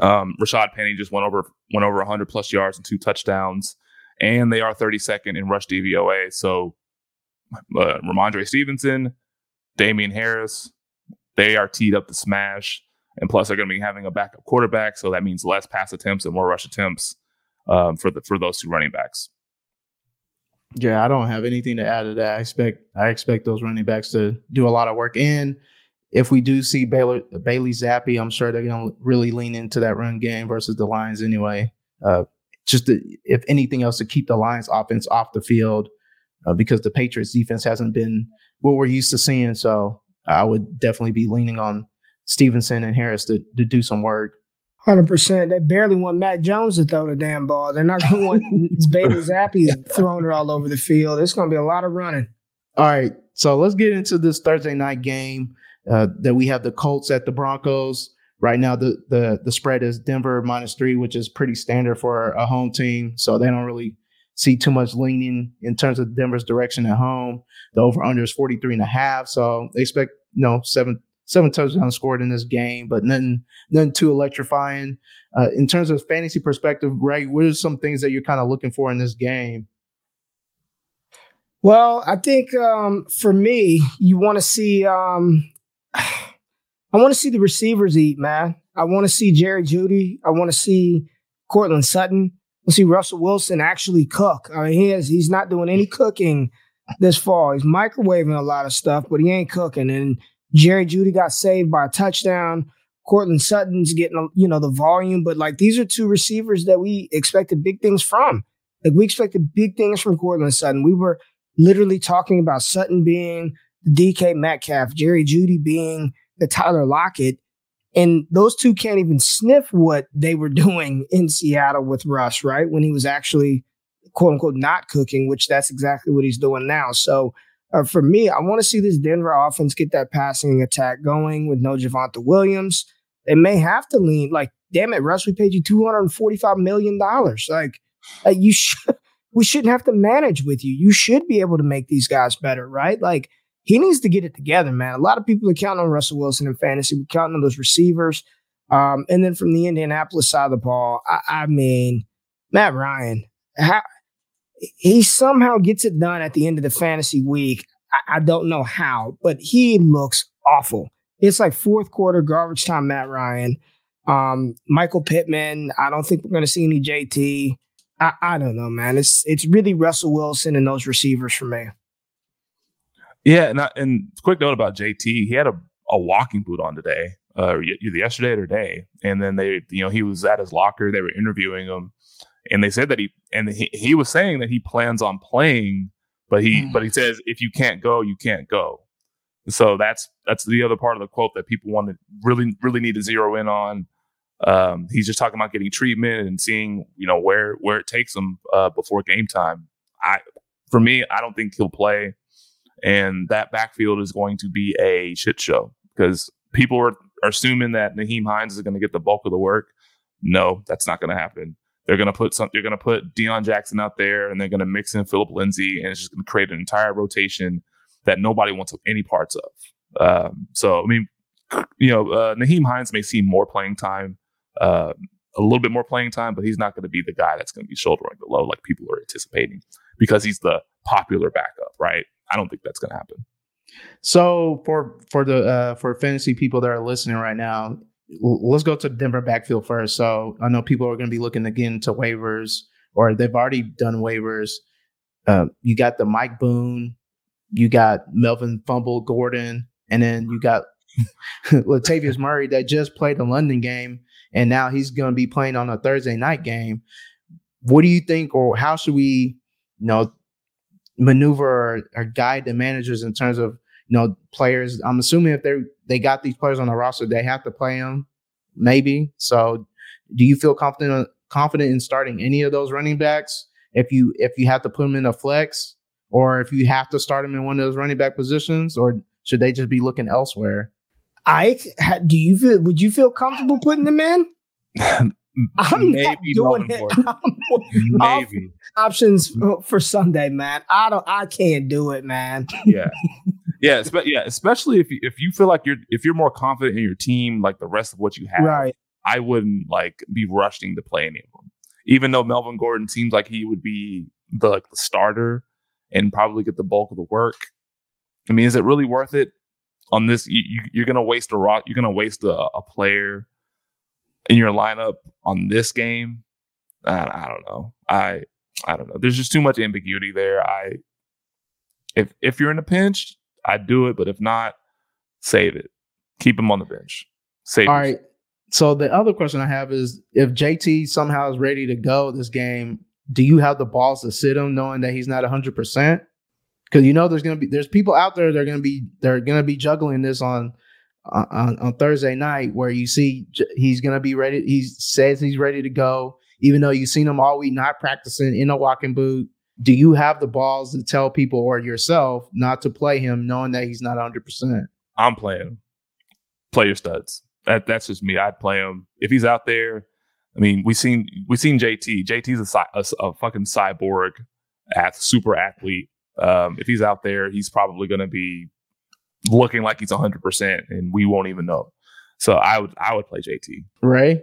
Um, Rashaad Penny just went over went over 100 plus yards and two touchdowns, and they are 32nd in rush DVOA. So, uh, Rhamondre Stevenson, Damien Harris, they are teed up to smash. And plus, they're going to be having a backup quarterback, so that means less pass attempts and more rush attempts um, for the for those two running backs. Yeah, I don't have anything to add to that. I expect I expect those running backs to do a lot of work. And if we do see Baylor, Bailey Zappe, I'm sure they're going to really lean into that run game versus the Lions anyway. Uh, just to, if anything else, to keep the Lions offense off the field uh, because the Patriots defense hasn't been what we're used to seeing. So I would definitely be leaning on Stevenson and Harris to, to do some work. Hundred percent. They barely want Mac Jones to throw the damn ball. They're not going to want Bailey Zappe throwing it all over the field. It's going to be a lot of running. All right, so let's get into this Thursday night game uh, that we have the Colts at the Broncos. Right now, the the the spread is Denver minus three, which is pretty standard for a home team. So they don't really see too much leaning in terms of Denver's direction at home. The over under is 43 and a half. So they expect, you know, seven seven touchdowns scored in this game, but nothing nothing too electrifying. Uh, in terms of fantasy perspective, Greg, what are some things that you're kind of looking for in this game? Well, I think um, for me, you want to see. Um, I want to see the receivers eat, man. I want to see Jerry Jeudy. I want to see Courtland Sutton. We'll see Russell Wilson actually cook. I mean, he is, he's not doing any cooking this fall. He's microwaving a lot of stuff, but he ain't cooking. And Jerry Jeudy got saved by a touchdown. Courtland Sutton's getting, you know, the volume, but like these are two receivers that we expected big things from. Like we expected big things from Courtland Sutton. We were literally talking about Sutton being the DK Metcalf, Jerry Jeudy being the Tyler Lockett. And those two can't even sniff what they were doing in Seattle with Russ, right? When he was actually quote unquote not cooking, which that's exactly what he's doing now. So uh, for me, I want to see this Denver offense get that passing attack going with no Javonte Williams. They may have to lean like, damn it, Russ, we paid you two hundred and forty-five million dollars. Like, like you should, we shouldn't have to manage with you. You should be able to make these guys better, right? Like, he needs to get it together, man. A lot of people are counting on Russell Wilson in fantasy. We're counting on those receivers. Um, and then from the Indianapolis side of the ball, I, I mean, Matt Ryan, how, he somehow gets it done at the end of the fantasy week. I, I don't know how, but he looks awful. It's like fourth quarter garbage time, Matt Ryan. Um, Michael Pittman. I don't think we're going to see any JT. I, I don't know, man. It's it's really Russell Wilson and those receivers for me. Yeah, and, I, and quick note about JT. He had a, a walking boot on today, uh, yesterday or today, and then they, you know, he was at his locker. They were interviewing him, and they said that he and he, he was saying that he plans on playing, but he mm. but he says if you can't go, you can't go. So that's that's the other part of the quote that people want to really really need to zero in on. Um, he's just talking about getting treatment and seeing you know where where it takes him uh, before game time. I for me, I don't think he'll play, and that backfield is going to be a shit show because people are, are assuming that Nyheim Hines is going to get the bulk of the work. No, that's not going to happen. They're going to put some. They're going to put Deon Jackson out there, and they're going to mix in Phillip Lindsay, and it's just going to create an entire rotation that nobody wants any parts of. Um, so, I mean, you know, uh, Nyheim Hines may see more playing time, uh, a little bit more playing time, but he's not going to be the guy that's going to be shouldering the load like people are anticipating because he's the popular backup, right? I don't think that's going to happen. So for for the uh, for fantasy people that are listening right now, let's go to the Denver backfield first. So I know people are going to be looking again to waivers, or they've already done waivers. Uh, you got the Mike Boone, you got Melvin Fumble Gordon, and then you got Latavius Murray that just played the London game, and now he's going to be playing on a Thursday night game. What do you think, or how should we, you know, maneuver or, or guide the managers in terms of you know, players. I'm assuming if they they got these players on the roster, they have to play them, maybe. So, do you feel confident confident in starting any of those running backs if you if you have to put them in a flex, or if you have to start them in one of those running back positions, or should they just be looking elsewhere? Ike, do you feel? Would you feel comfortable putting them in? I'm Maybe not doing it. Maybe options for Sunday, man. I don't. I can't do it, man. yeah, yeah, spe- yeah. Especially if you, if you feel like you're if you're more confident in your team, like the rest of what you have. Right. I wouldn't like be rushing to play any of them, even though Melvin Gordon seems like he would be the like the starter and probably get the bulk of the work. I mean, is it really worth it on this? You, you, are gonna waste a rock. You're gonna waste a, a player in your lineup on this game, I, I don't know. I I don't know. There's just too much ambiguity there. I if if you're in a pinch, I'd do it, but if not, save it. Keep him on the bench. Save. All right. So the other question I have is if JT somehow is ready to go this game, do you have the balls to sit him knowing that he's not 100%? Cuz you know there's going to be there's people out there that are going to be they're going to be juggling this on on, on Thursday night where you see he's going to be ready. He says he's ready to go, even though you've seen him all week not practicing in a walking boot. Do you have the balls to tell people or yourself not to play him, knowing that he's not 100%? I'm playing him. Play your studs. That, that's just me. I'd play him. If he's out there, I mean, we've seen we've seen JT. JT's a, a, a fucking cyborg, super athlete. Um, if he's out there, he's probably going to be looking like he's 100% and we won't even know. So I would I would play JT. Ray?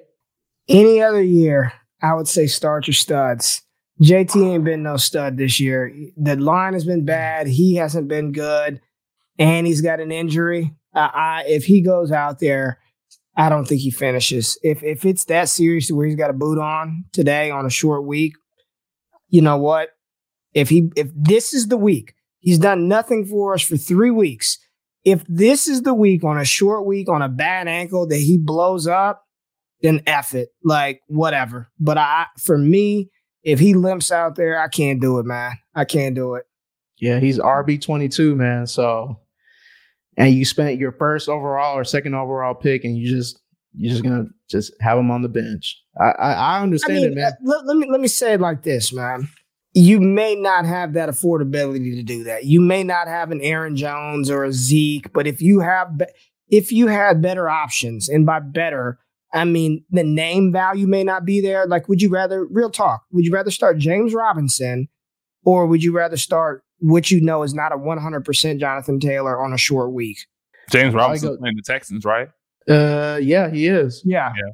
Any other year, I would say start your studs. JT ain't been no stud this year. The line has been bad. He hasn't been good, and he's got an injury. Uh, I, if he goes out there, I don't think he finishes. If if it's that serious where he's got a boot on today on a short week, you know what? If he if this is the week, he's done nothing for us for three weeks if this is the week on a short week on a bad ankle that he blows up, then F it. Like, whatever. But I for me, if he limps out there, I can't do it, man. I can't do it. Yeah, he's RB twenty two, man. So and you spent your first overall or second overall pick and you just you're just gonna just have him on the bench. I I, I understand I mean, it, man. Let, let me let me say it like this, man you may not have that affordability to do that. You may not have an Aaron Jones or a Zeke, but if you have if you had better options, and by better, I mean the name value may not be there. Like, would you rather real talk? Would you rather start James Robinson, or would you rather start what you know is not a 100% Jonathan Taylor on a short week? James Robinson playing the Texans, right? Uh, yeah, he is. Yeah, yeah.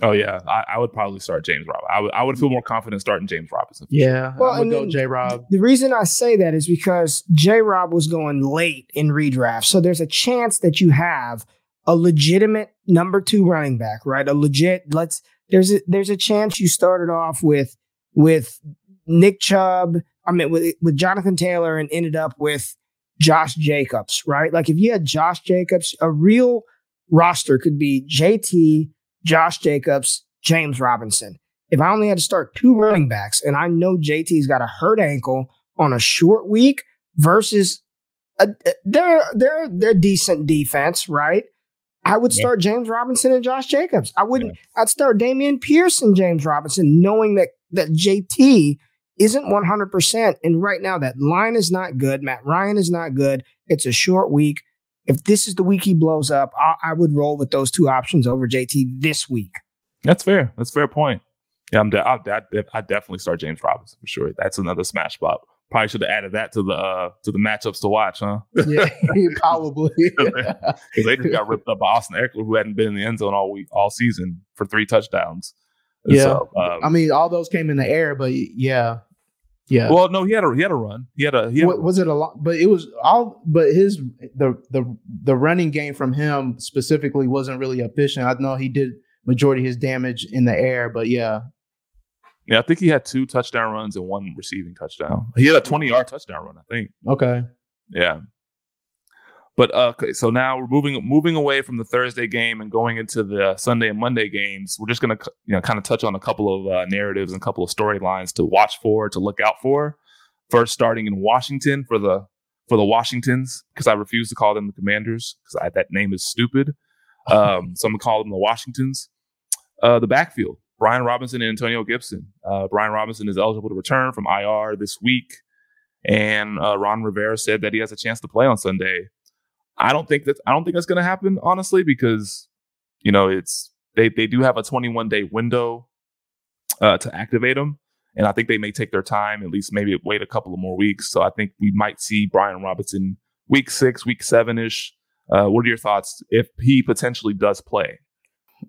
Oh yeah, I, I, would probably start James Rob. I would I would feel more confident starting James Robinson. Yeah, well, I would go J Rob. The reason I say that is because J Rob was going late in redraft, so there's a chance that you have a legitimate number two running back, right? A legit. Let's there's a there's a chance you started off with with Nick Chubb. I mean, with with Jonathan Taylor and ended up with Josh Jacobs, right? Like if you had Josh Jacobs, a real roster could be JT. Josh Jacobs, James Robinson. If I only had to start two running backs and I know JT's got a hurt ankle on a short week versus a, they're they're they're decent defense, right? I would start yeah. James Robinson and Josh Jacobs. I wouldn't. Yeah. I'd start Dameon Pierce and James Robinson, knowing that that JT isn't 100%. And right now, that line is not good. Matt Ryan is not good. It's a short week if this is the week he blows up, I, I would roll with those two options over JT this week. That's fair. That's fair point. Yeah, I'm. De- I, I definitely start James Robinson for sure. That's another smash spot. Probably should have added that to the uh, to the matchups to watch, huh? Yeah, probably. Because they just got ripped up by Austin Ekeler, who hadn't been in the end zone all week, all season for three touchdowns. yeah, so, um, I mean, all those came in the air, but yeah, yeah. Well, no, he had a he had a run. He had a he had what, a, was it a lot? But it was all. But his the the the running game from him specifically wasn't really efficient. I know he did majority of his damage in the air, but yeah. Yeah, I think he had two touchdown runs and one receiving touchdown. He had a twenty yard touchdown run, I think. Okay. Yeah. But uh, okay, so now we're moving moving away from the Thursday game and going into the Sunday and Monday games. We're just gonna you know kind of touch on a couple of uh, narratives and a couple of storylines to watch for, to look out for. First, starting in Washington for the for the Washingtons because I refuse to call them the Commanders because that name is stupid. Um, so I'm gonna call them the Washingtons. Uh, the backfield: Brian Robinson and Antonio Gibson. Uh, Brian Robinson is eligible to return from IR this week, and uh, Ron Rivera said that he has a chance to play on Sunday. I don't think that I don't think that's going to happen honestly because you know it's they they do have a 21 day window uh, to activate them, and I think they may take their time at least maybe wait a couple of more weeks. So I think we might see Brian Robinson week six, week seven ish. Uh, what are your thoughts if he potentially does play?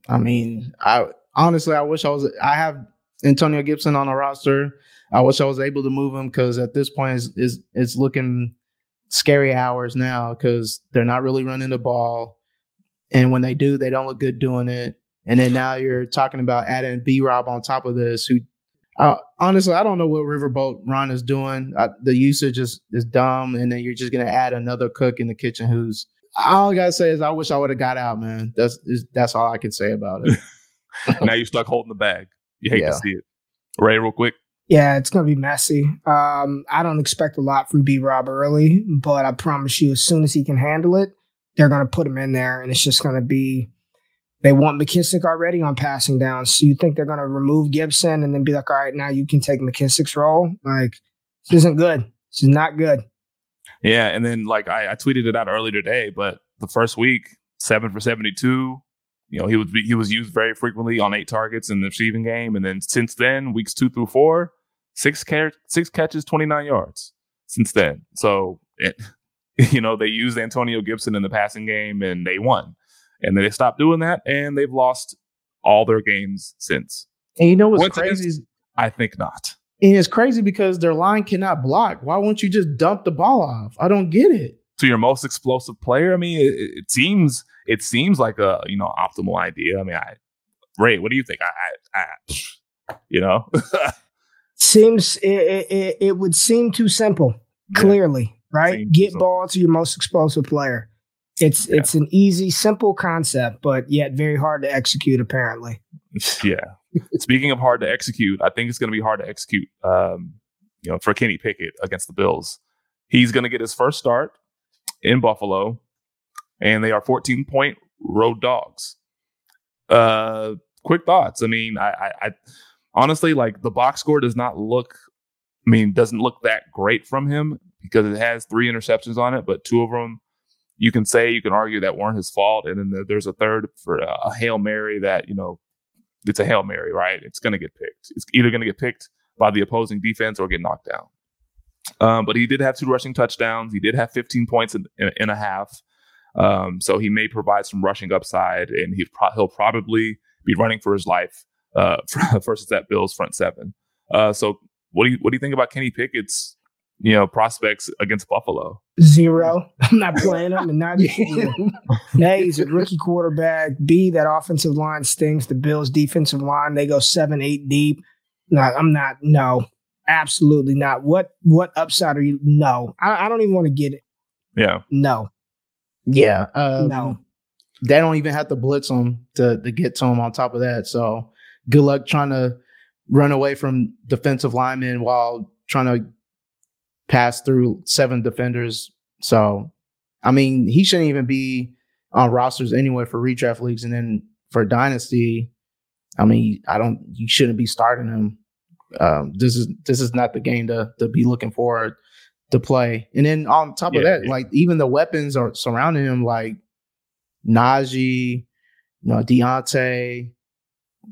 I mean, I honestly I wish I was I have Antonio Gibson on a roster. I wish I was able to move him because at this point is it's, it's looking scary hours now because they're not really running the ball. And when they do, they don't look good doing it. And then now you're talking about adding B Rob on top of this, who uh, honestly, I don't know what Riverboat Ron is doing. Uh, the usage is, is dumb. And then you're just going to add another cook in the kitchen who's, all I got to say is I wish I would have got out, man. That's, that's all I can say about it. now you're stuck holding the bag. You hate yeah. to see it. Ray, real quick. Yeah, it's gonna be messy. Um, I don't expect a lot from B Rob early, but I promise you, as soon as he can handle it, they're gonna put him in there, and it's just gonna be. They want McKissic already on passing down, so you think they're gonna remove Gibson and then be like, "All right, now you can take McKissic's role." Like, this isn't good. This is not good. Yeah, and then like I, I tweeted it out earlier today, but the first week, seven for seventy-two, you know, he was he was used very frequently on eight targets in the receiving game, and then since then, weeks two through four, six car- six catches, twenty nine yards since then. So, it, you know, they used Antonio Gibson in the passing game, and they won, and then they stopped doing that, and they've lost all their games since. And you know what's crazy? I think not. And it's crazy because their line cannot block. Why won't you just dump the ball off? I don't get it. To your most explosive player, I mean, it, it seems it seems like a you know optimal idea. I mean, I Ray, what do you think? I, I, I you know, seems it, it, it, would seem too simple. Clearly, yeah. right? Get ball to your most explosive player. It's yeah. it's an easy, simple concept, but yet very hard to execute. Apparently, yeah. Speaking of hard to execute, I think it's going to be hard to execute. Um, you know, for Kenny Pickett against the Bills, he's going to get his first start in Buffalo and they are 14 point road dogs. Uh, quick thoughts. I mean, I, I, I honestly like the box score does not look. I mean, doesn't look that great from him because it has three interceptions on it, but two of them you can say you can argue that weren't his fault, and then there's a third for a hail mary that you know it's a hail mary, right? It's going to get picked. It's either going to get picked by the opposing defense or get knocked down. Um, but he did have two rushing touchdowns. He did have 15 points in, in, in a half. Um, so he may provide some rushing upside, and he pro- he'll probably be running for his life uh, versus that Bills front seven. Uh, so what do you what do you think about Kenny Pickett's you know prospects against Buffalo? Zero. I'm not playing him, and not A, he's a rookie quarterback. B, that offensive line stinks. The Bills' defensive line they go seven, eight deep. No, I'm not. No, absolutely not. What what upside are you? No, I, I don't even want to get it. Yeah. No. Yeah. Um, no. They don't even have to blitz them to, to get to him on top of that. So good luck trying to run away from defensive linemen while trying to pass through seven defenders. So, I mean, he shouldn't even be on rosters anyway for redraft leagues. And then for dynasty, I mean, I don't, you shouldn't be starting him. Um, this is this is not the game to to be looking forward to play. And then on top yeah, of that, yeah. like even the weapons are surrounding him, like Najee, you know, Diontae,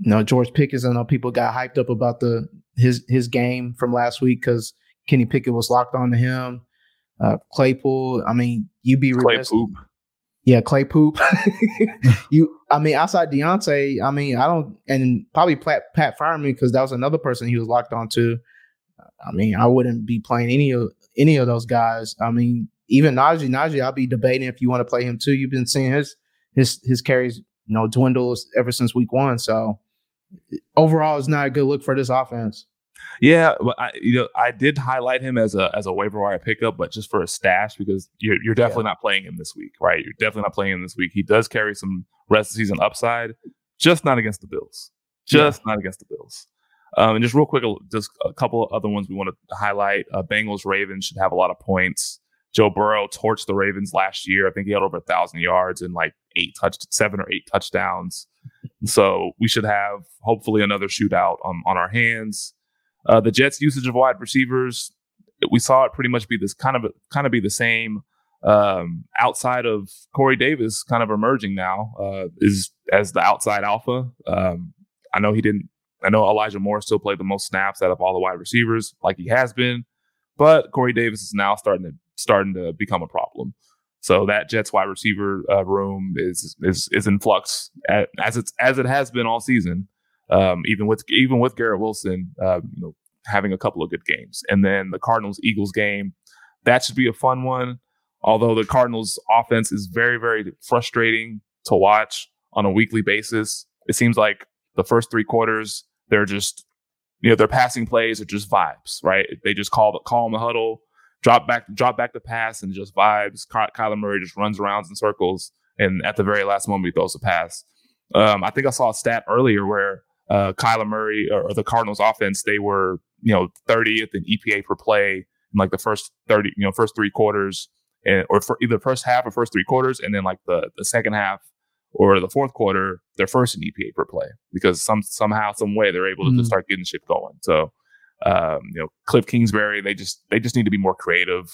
you know, George Pickens. I know people got hyped up about the his his game from last week because Kenny Pickett was locked on to him. Uh, Claypool. I mean, you'd be Clay poop. Yeah, Clay poop. you, I mean, outside Diontae, I mean, I don't, and probably Pat, Pat Freiermuth because that was another person he was locked on to. I mean, I wouldn't be playing any of any of those guys. I mean, even Najee, Najee, I'll be debating if you want to play him too. You've been seeing his his his carries, you know, dwindle ever since week one. So overall, it's not a good look for this offense. Yeah, but I, you know, I did highlight him as a as a waiver wire pickup, but just for a stash because you're you're definitely yeah. not playing him this week, right? You're definitely not playing him this week. He does carry some rest of season upside, just not against the Bills. Just yeah. not against the Bills. Um, and just real quick, just a couple of other ones we want to highlight. Uh, Bengals Ravens should have a lot of points. Joe Burrow torched the Ravens last year. I think he had over a thousand yards and like eight touch, seven or eight touchdowns. So we should have hopefully another shootout on, on our hands. Uh, the Jets' usage of wide receivers, we saw it pretty much be this kind of kind of be the same um, outside of Corey Davis, kind of emerging now, uh, is as the outside alpha. Um, I know he didn't. I know Elijah Moore still played the most snaps out of all the wide receivers, like he has been, but Corey Davis is now starting to starting to become a problem. So that Jets wide receiver uh, room is is is in flux as it's as it has been all season. Um, even with even with Garrett Wilson, uh, you know, having a couple of good games, and then the Cardinals Eagles game, that should be a fun one. Although the Cardinals offense is very very frustrating to watch on a weekly basis, it seems like the first three quarters they're just you know their passing plays are just vibes, right? They just call call them a huddle drop back, drop back the pass, and just vibes. Ky- Kyler Murray just runs around in circles, and at the very last moment, he throws a pass. Um, I think I saw a stat earlier where uh, Kyler Murray or, or, the Cardinals offense, they were you know 30th in EPA per play in like the first 30, you know, first three quarters, and or for either first half or first three quarters, and then like the the second half or the fourth quarter, they're first in EPA per play because some somehow, some way, they're able to mm. start getting shit going. So um, you know, Cliff Kingsbury, they just they just need to be more creative.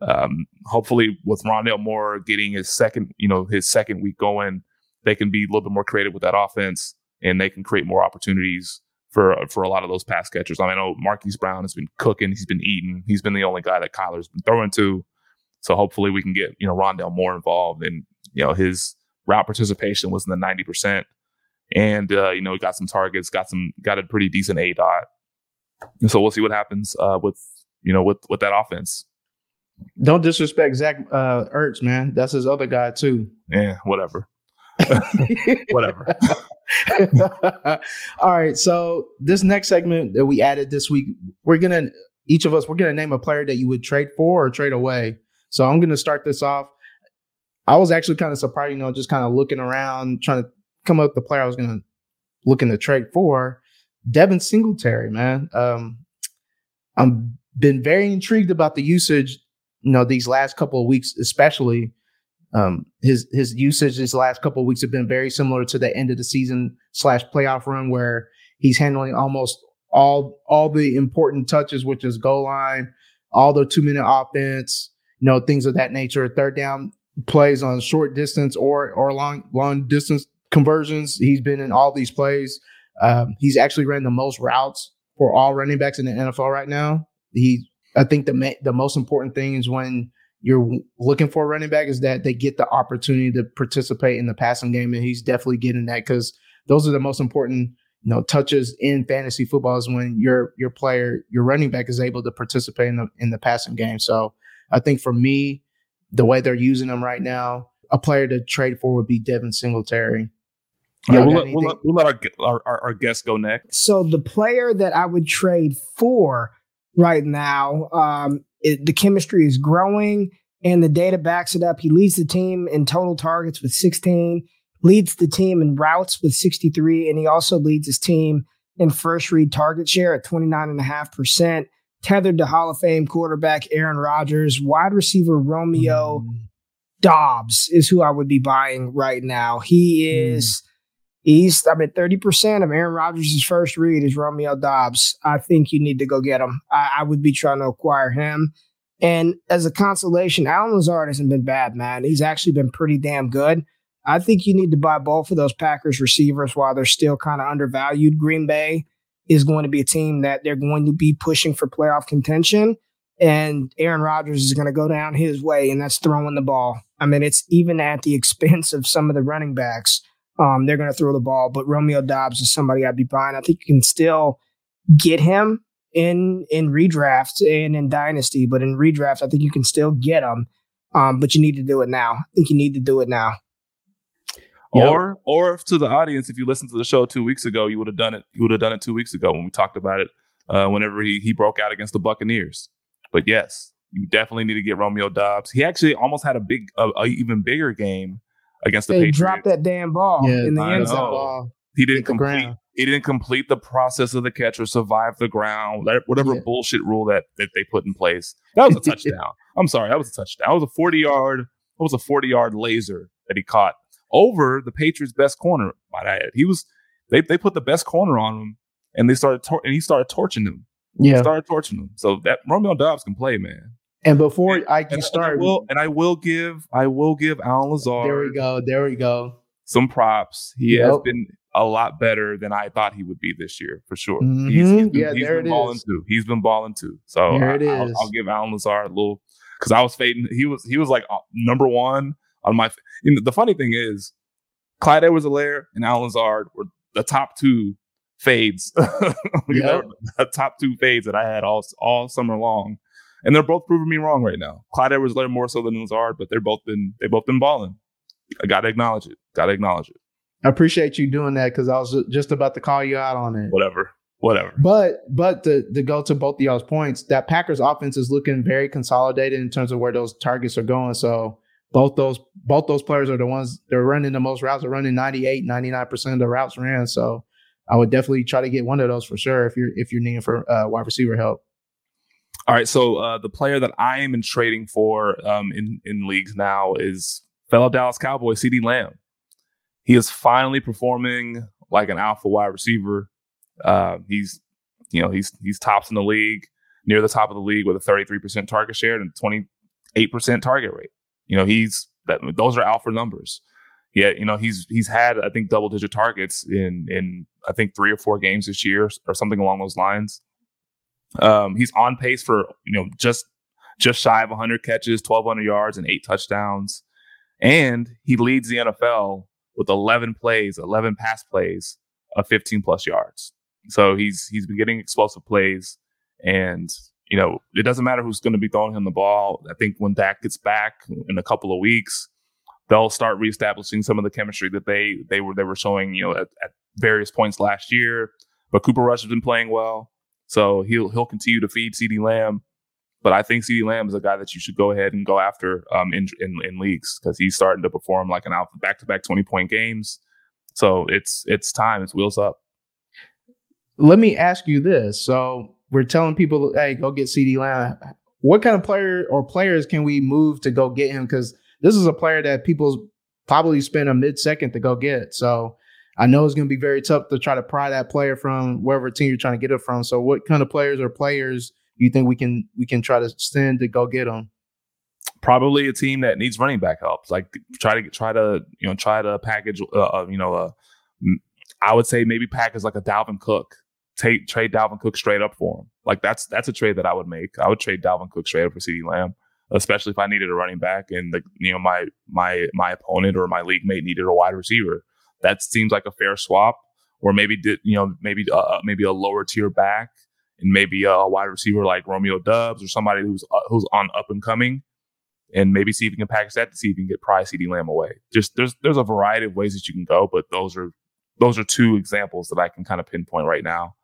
Um, hopefully, with Rondale Moore getting his second, you know, his second week going, they can be a little bit more creative with that offense, and they can create more opportunities for for a lot of those pass catchers. I, mean, I know Marquise Brown has been cooking, he's been eating, he's been the only guy that Kyler's been throwing to. So hopefully, we can get you know Rondale Moore involved, and you know his route participation was in the ninety percent, and uh, you know got some targets, got some got a pretty decent aDOT. And so we'll see what happens uh, with you know with with that offense. Don't disrespect Zach uh, Ertz, man. That's his other guy too. Yeah, whatever. whatever. All right. So this next segment that we added this week, we're gonna each of us we're gonna name a player that you would trade for or trade away. So I'm gonna start this off. I was actually kind of surprised, you know, just kind of looking around, trying to come up with the player I was gonna looking to trade for. Devin Singletary, man. Um, I'm been very intrigued about the usage. You know, these last couple of weeks, especially um, his his usage these last couple of weeks have been very similar to the end of the season slash playoff run, where he's handling almost all all the important touches, which is goal line, all the two minute offense, you know, things of that nature. Third down plays on short distance or or long long distance conversions. He's been in all these plays. Um, he's actually ran the most routes for all running backs in the NFL right now. He, I think the ma- the most important thing is when you're looking for a running back is that they get the opportunity to participate in the passing game, and he's definitely getting that because those are the most important you know touches in fantasy football is when your your player your running back is able to participate in the in the passing game. So I think for me, the way they're using them right now, a player to trade for would be Devin Singletary. Yeah, we'll let, we'll let, we'll let, our, our, our guest go next. So the player that I would trade for right now, um, it, the chemistry is growing and the data backs it up. He leads the team in total targets with 16, leads the team in routes with 63, and he also leads his team in first read target share at 29.5%. Tethered to Hall of Fame quarterback Aaron Rodgers, wide receiver Romeo mm. Doubs is who I would be buying right now. He is. Mm East, I mean, 30% of Aaron Rodgers' first read is Romeo Doubs. I think you need to go get him. I, I, would be trying to acquire him. And as a consolation, Allen Lazard hasn't been bad, man. He's actually been pretty damn good. I think you need to buy both of those Packers receivers while they're still kind of undervalued. Green Bay is going to be a team that they're going to be pushing for playoff contention. And Aaron Rodgers is going to go down his way, and that's throwing the ball. I mean, it's even at the expense of some of the running backs. Um, they're going to throw the ball, but Romeo Doubs is somebody I'd be buying. I think you can still get him in in redraft and in dynasty, but in redraft, I think you can still get him. Um, but you need to do it now. I think you need to do it now. Or, or to the audience, if you listened to the show two weeks ago, you would have done it. You would have done it two weeks ago when we talked about it. Uh, whenever he he broke out against the Buccaneers. But yes, you definitely need to get Romeo Doubs. He actually almost had a big, a, a even bigger game against the they Patriots. dropped that damn ball yeah, in the I end zone. He didn't complete. He didn't complete the process of the catch or survive the ground. Whatever yeah. bullshit rule that that they put in place. That was a touchdown. I'm sorry, that was a touchdown. That was a 40 yard. That was a 40 yard laser that he caught over the Patriots' best corner. Might I add, he was. They they put the best corner on him, and they started tor- and he started torching him. Yeah, he started torching him. So that Romeo Doubs can play, man. And before And- I can and I start, will, and I will give, I will give Allen Lazard there we go. There we go. some props. He has been a lot better than I thought he would be this year, for sure. Mhm. He's, he's been, Yeah, he's there been balling is. too. He's been balling too. So There I, it I'll. I'll give Allen Lazard a little because I was fading. He was he was like uh, number one on my. You know, the funny thing is, Clyde Edwards-Helaire and Alan Lazard were the top two fades. you know, the top two fades that I had all all summer long, and they're both proving me wrong right now. Clyde Edwards-Helaire more so than Lazard, but they're both been they both been balling. I got to acknowledge it. Got to acknowledge it. I appreciate you doing that because I was just about to call you out on it. Whatever. Whatever. But but to, to go to both of y'all's points, that Packers offense is looking very consolidated in terms of where those targets are going. So both those both those players are the ones they're running the most routes. They're running 98, 99% of the routes ran. So I would definitely try to get one of those for sure if you're if you're needing for uh, wide receiver help. All right, so uh, the player that I am in trading for um, in in leagues now is fellow Dallas Cowboy CeeDee Lamb. He is finally performing like an alpha wide receiver. Uh, he's you know he's he's tops in the league, near the top of the league with a 33% target share and 28% target rate. You know he's that those are alpha numbers. Yeah, you know he's he's had I think double digit targets in in I think three or four games this year or something along those lines. Um, he's on pace for you know just just shy of 100 catches, 1,200 yards, and eight touchdowns, and he leads the NFL with 11 plays, 11 pass plays of 15 plus yards. So he's he's been getting explosive plays, and you know it doesn't matter who's going to be throwing him the ball. I think when Dak gets back in a couple of weeks, they'll start reestablishing some of the chemistry that they they were they were showing you know at, at various points last year. But Cooper Rush has been playing well. So he'll he'll continue to feed CeeDee Lamb, but I think CeeDee Lamb is a guy that you should go ahead and go after um, in, in in leagues because he's starting to perform like an alpha back to back twenty point games. So it's it's time. It's wheels up. Let me ask you this. So we're telling people, hey, go get CeeDee Lamb. What kind of player or players can we move to go get him? Because this is a player that people probably spend a mid second to go get. So I know it's going to be very tough to try to pry that player from wherever team you're trying to get it from. So what kind of players or players do you think we can we can try to send to go get them? Probably a team that needs running back help. Like try to try to you know try to package uh, uh, you know uh, I would say maybe package like a Dalvin Cook. Take trade Dalvin Cook straight up for him. Like that's that's a trade that I would make. I would trade Dalvin Cook straight up for CeeDee Lamb, especially if I needed a running back and the you know my my my opponent or my league mate needed a wide receiver. That seems like a fair swap. Or maybe did you know maybe uh, maybe a lower tier back and maybe a wide receiver like Romeo Doubs or somebody who's uh, who's on up and coming, and maybe see if you can package that to see if you can get Price CeeDee Lamb away. Just there's there's a variety of ways that you can go, but those are those are two examples that I can kind of pinpoint right now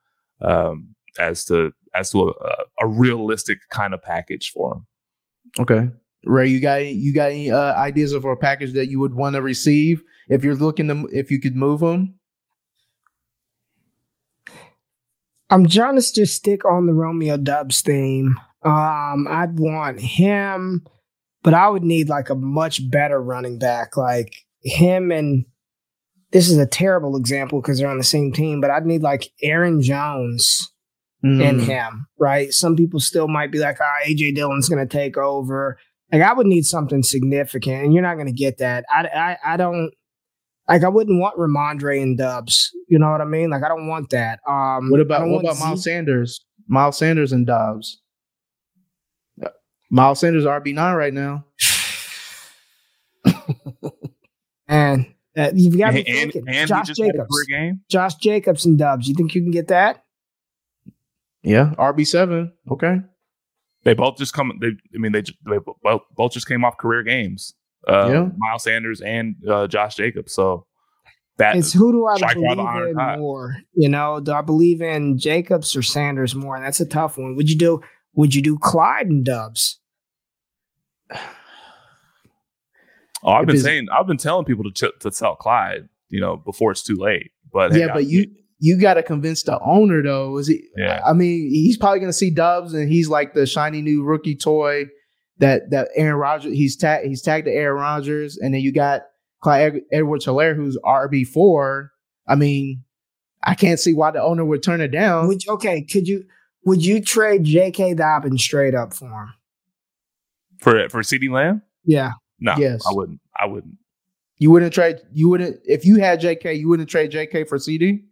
um, as to as to a, a realistic kind of package for him. Okay. Ray, you got you got any uh, ideas of a package that you would want to receive if you're looking to if you could move them? I'm trying to just stick on the Romeo Doubs theme. Um, I'd want him, but I would need like a much better running back, like him and this is a terrible example because they're on the same team, but I'd need like Aaron Jones Mm. and him, right? Some people still might be like, ah, AJ Dillon's going to take over. Like, I would need something significant, and you're not going to get that. I, I, I don't like. I wouldn't want Rhamondre and Doubs. You know what I mean? Like, I don't want that. Um, What about what want about Miles Sanders? Miles Sanders and Doubs. Uh, Miles Sanders RB nine right now. And uh, you've got to And, be and, and Josh just had a Jacobs, game. Josh Jacobs and Doubs. You think you can get that? Yeah, RB seven. Okay. They both just come. They, I mean, they, ju- they both, both just came off career games. Uh, Yeah. Miles Sanders and uh, Josh Jacobs. So that It's who do I believe in hot. more? You know, do I believe in Jacobs or Sanders more? And that's a tough one. Would you do? Would you do Clyde and Doubs? Oh, I've If been saying, I've been telling people to ch- to sell Clyde, you know, before it's too late. But hey, yeah, I- but you you got to convince the owner though. Is he? Yeah. I mean, he's probably going to see Doubs, and he's like the shiny new rookie toy that that Aaron Rodgers. He's tagged. He's tagged to Aaron Rodgers, and then you got Clyde Edwards Helaire, who's RB four. I mean, I can't see why the owner would turn it down. Would you, okay? Could you? Would you trade J.K. Dobbins straight up for him? for for CeeDee Lamb. Yeah. No, Yes. I wouldn't. I wouldn't. You wouldn't trade. You wouldn't if you had J.K. You wouldn't trade J.K. for CeeDee.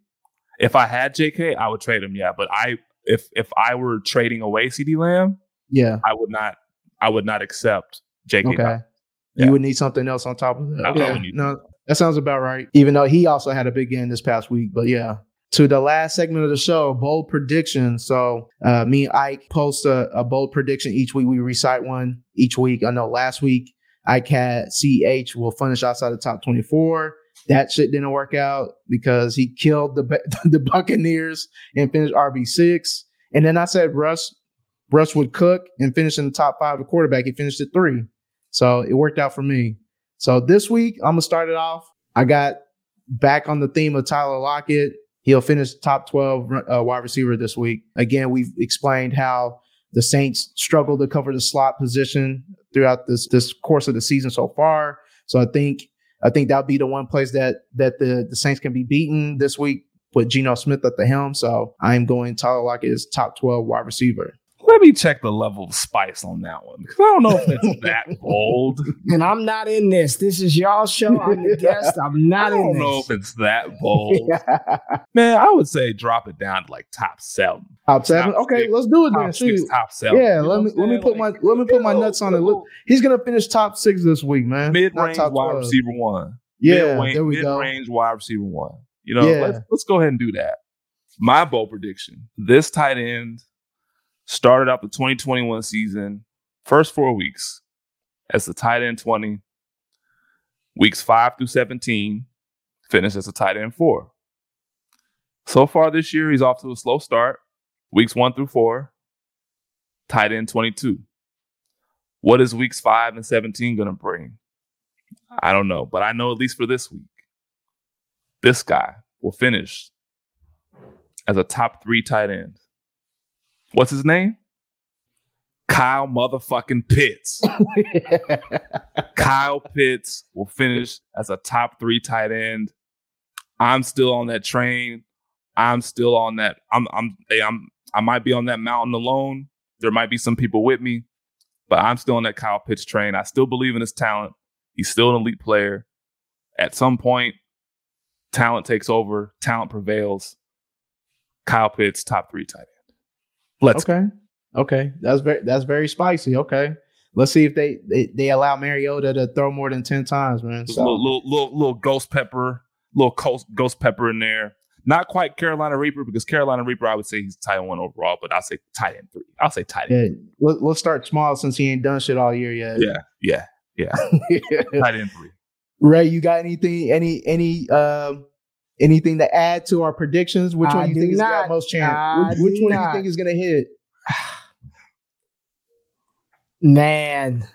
If I had JK, I would trade him. Yeah, but I if if I were trading away CeeDee Lamb, Yeah. I would not. I would not accept JK. Okay. Yeah. You would need something else on top of that. I- yeah. no, that sounds about right. Even though he also had a big game this past week, but yeah. To the last segment of the show, bold prediction. So uh, me and Ike post a, a bold prediction each week. We recite one each week. I know last week Ike had CH will finish outside the top 24. That shit didn't work out because he killed the the Buccaneers and finished RB six. And then I said Russ Russ would cook and finish in the top five of quarterback. He finished at three. So it worked out for me. So this week, I'm gonna start it off. I got back on the theme of Tyler Lockett. He'll finish top 12 uh, wide receiver this week. Again, we've explained how the Saints struggled to cover the slot position throughout this this course of the season so far. So I think I think that'll be the one place that that the the Saints can be beaten this week with Geno Smith at the helm. So I'm going Tyler Lockett as top 12 wide receiver. Let me check the level of spice on that one because I don't know if it's that bold. And I'm not in this. This is y'all show. I'm the guest. I'm not in this. I don't this. know if it's that bold. Man, I would say drop it down to like top seven. top seven. Top Okay, six. let's do it then. Top six, top seven. Yeah, let me let me put my let me put my nuts on it. Look, he's gonna finish top six this week, man. Mid range wide 12. receiver one. Yeah, Mid-range- there we go. Mid-range wide receiver one. You know, Yeah. let's let's go ahead and do that. My bold prediction: this tight end started out the 2021 season, first four weeks as the tight end 20, weeks five through 17, finished as a tight end four. So far this year, he's off to a slow start. Weeks one through four, tight end 22. What is weeks five and 17 going to bring? I don't know, but I know at least for this week, this guy will finish as a top three tight end. What's his name? Kyle motherfucking Pitts. Kyle Pitts will finish as a top three tight end. I'm still on that train. I'm still on that. I'm I'm I'm I might be on that mountain alone. There might be some people with me, but I'm still on that Kyle Pitts train. I still believe in his talent. He's still an elite player. At some point, talent takes over, talent prevails. Kyle Pitts, top three tight end. Let's okay, okay, that's very that's very spicy. Okay, let's see if they they, they allow Mariota to throw more than ten times, man. So, a little, little, little, little ghost pepper, little ghost, ghost pepper in there. Not quite Carolina Reaper because Carolina Reaper, I would say he's tight one overall, but I'll say tight end three. I'll say tight end. yeah, let, let's start small since he ain't done shit all year yet. Yeah, yeah, yeah, tight end three. Ray, you got anything? Any any um anything to add to our predictions? Which I one you do think is got not. most chance? I Which, which do one not. you think is gonna hit? Man,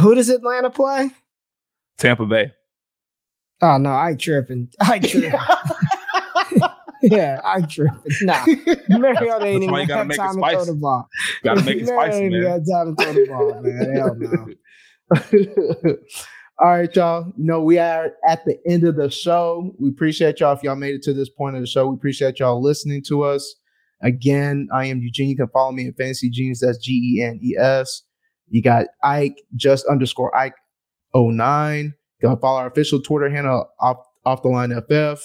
who does Atlanta play? Tampa Bay. Oh no, I tripping. I tripping. yeah, I tripping. Nah, Mariota ain't That's why even you gotta make it time to throw spicy. the ball. Got to make it spicy, man. got time to throw the ball, man. Hell no. All right, y'all. You know, we are at the end of the show. We appreciate y'all if y'all made it to this point of the show. We appreciate y'all listening to us. Again, I am Eugene. You can follow me at Fantasy Genes. That's G E N E S. You got Ike, just underscore Ike 09. You can follow our official Twitter handle off, off the line FF.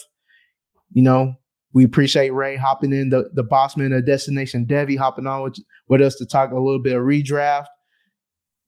You know, we appreciate Ray hopping in, the, the boss man of Destination Devy, hopping on with, with us to talk a little bit of redraft.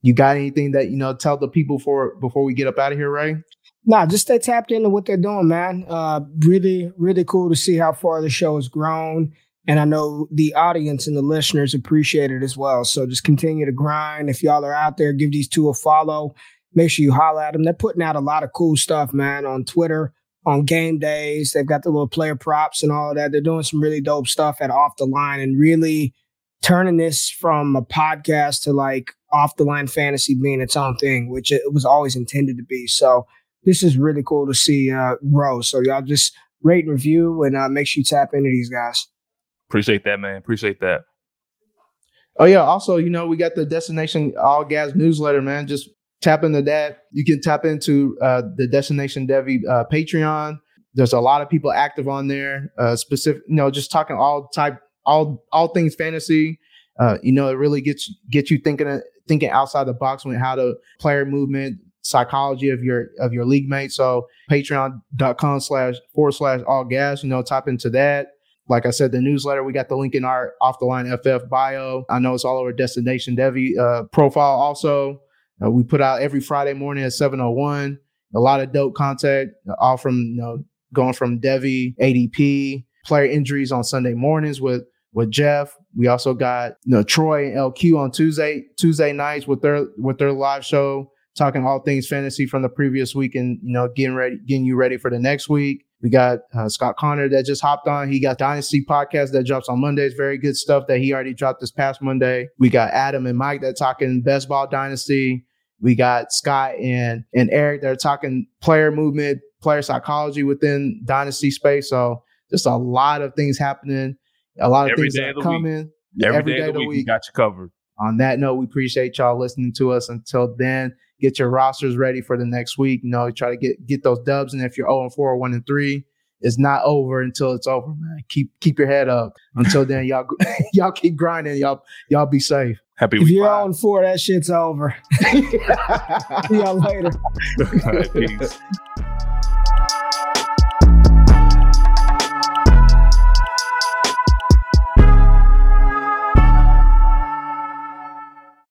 You got anything that you know tell the people for before we get up out of here, Ray? Nah, just stay tapped into what they're doing, man. Uh, really, really cool to see how far the show has grown. And I know the audience and the listeners appreciate it as well. So just continue to grind. If y'all are out there, give these two a follow. Make sure you holler at them. They're putting out a lot of cool stuff, man, on Twitter, on game days. They've got the little player props and all that. They're doing some really dope stuff at Off the Line and really turning this from a podcast to like off the line fantasy being its own thing, which it was always intended to be. So this is really cool to see uh, grow. So y'all just rate and review and uh, make sure you tap into these guys. Appreciate that, man. Appreciate that. Oh yeah. Also, you know, we got the Destination All Gas newsletter, man. Just tap into that. You can tap into uh, the Destination Devy uh, Patreon. There's a lot of people active on there. Uh, specific, you know, just talking all type, all all things fantasy. Uh, you know, it really gets gets you thinking thinking outside the box when how to player movement, psychology of your of your league mates. So patreon.com slash forward slash all gas, you know, type into that. Like I said, the newsletter, we got the link in our off the line FF bio. I know it's all over Destination Devy uh, profile also. Uh, we put out every Friday morning at 701. A lot of dope content, all from, you know, going from Devy, ADP, player injuries on Sunday mornings with with Jeff. We also got you know Troy and LQ on Tuesday Tuesday nights with their with their live show talking all things fantasy from the previous week and you know getting ready getting you ready for the next week. We got uh, Scott Connor that just hopped on. He got Dynasty podcast that drops on Mondays. Very good stuff that he already dropped this past Monday. We got Adam and Mike that talking best ball dynasty. We got Scott and and Eric that are talking player movement, player psychology within dynasty space. So just a lot of things happening. A lot of Every things that of are week. coming. Every, Every day, day of of the the week, we week. got you covered. On that note, we appreciate y'all listening to us. Until then, get your rosters ready for the next week. You know, try to get get those dubs. And if you're 0 and 4 or 1 and 3, it's not over until it's over, man. Keep keep your head up. Until then, y'all y'all keep grinding. Y'all y'all be safe. Happy If you're five. Oh on four, that shit's over. See y'all later. All right, peace.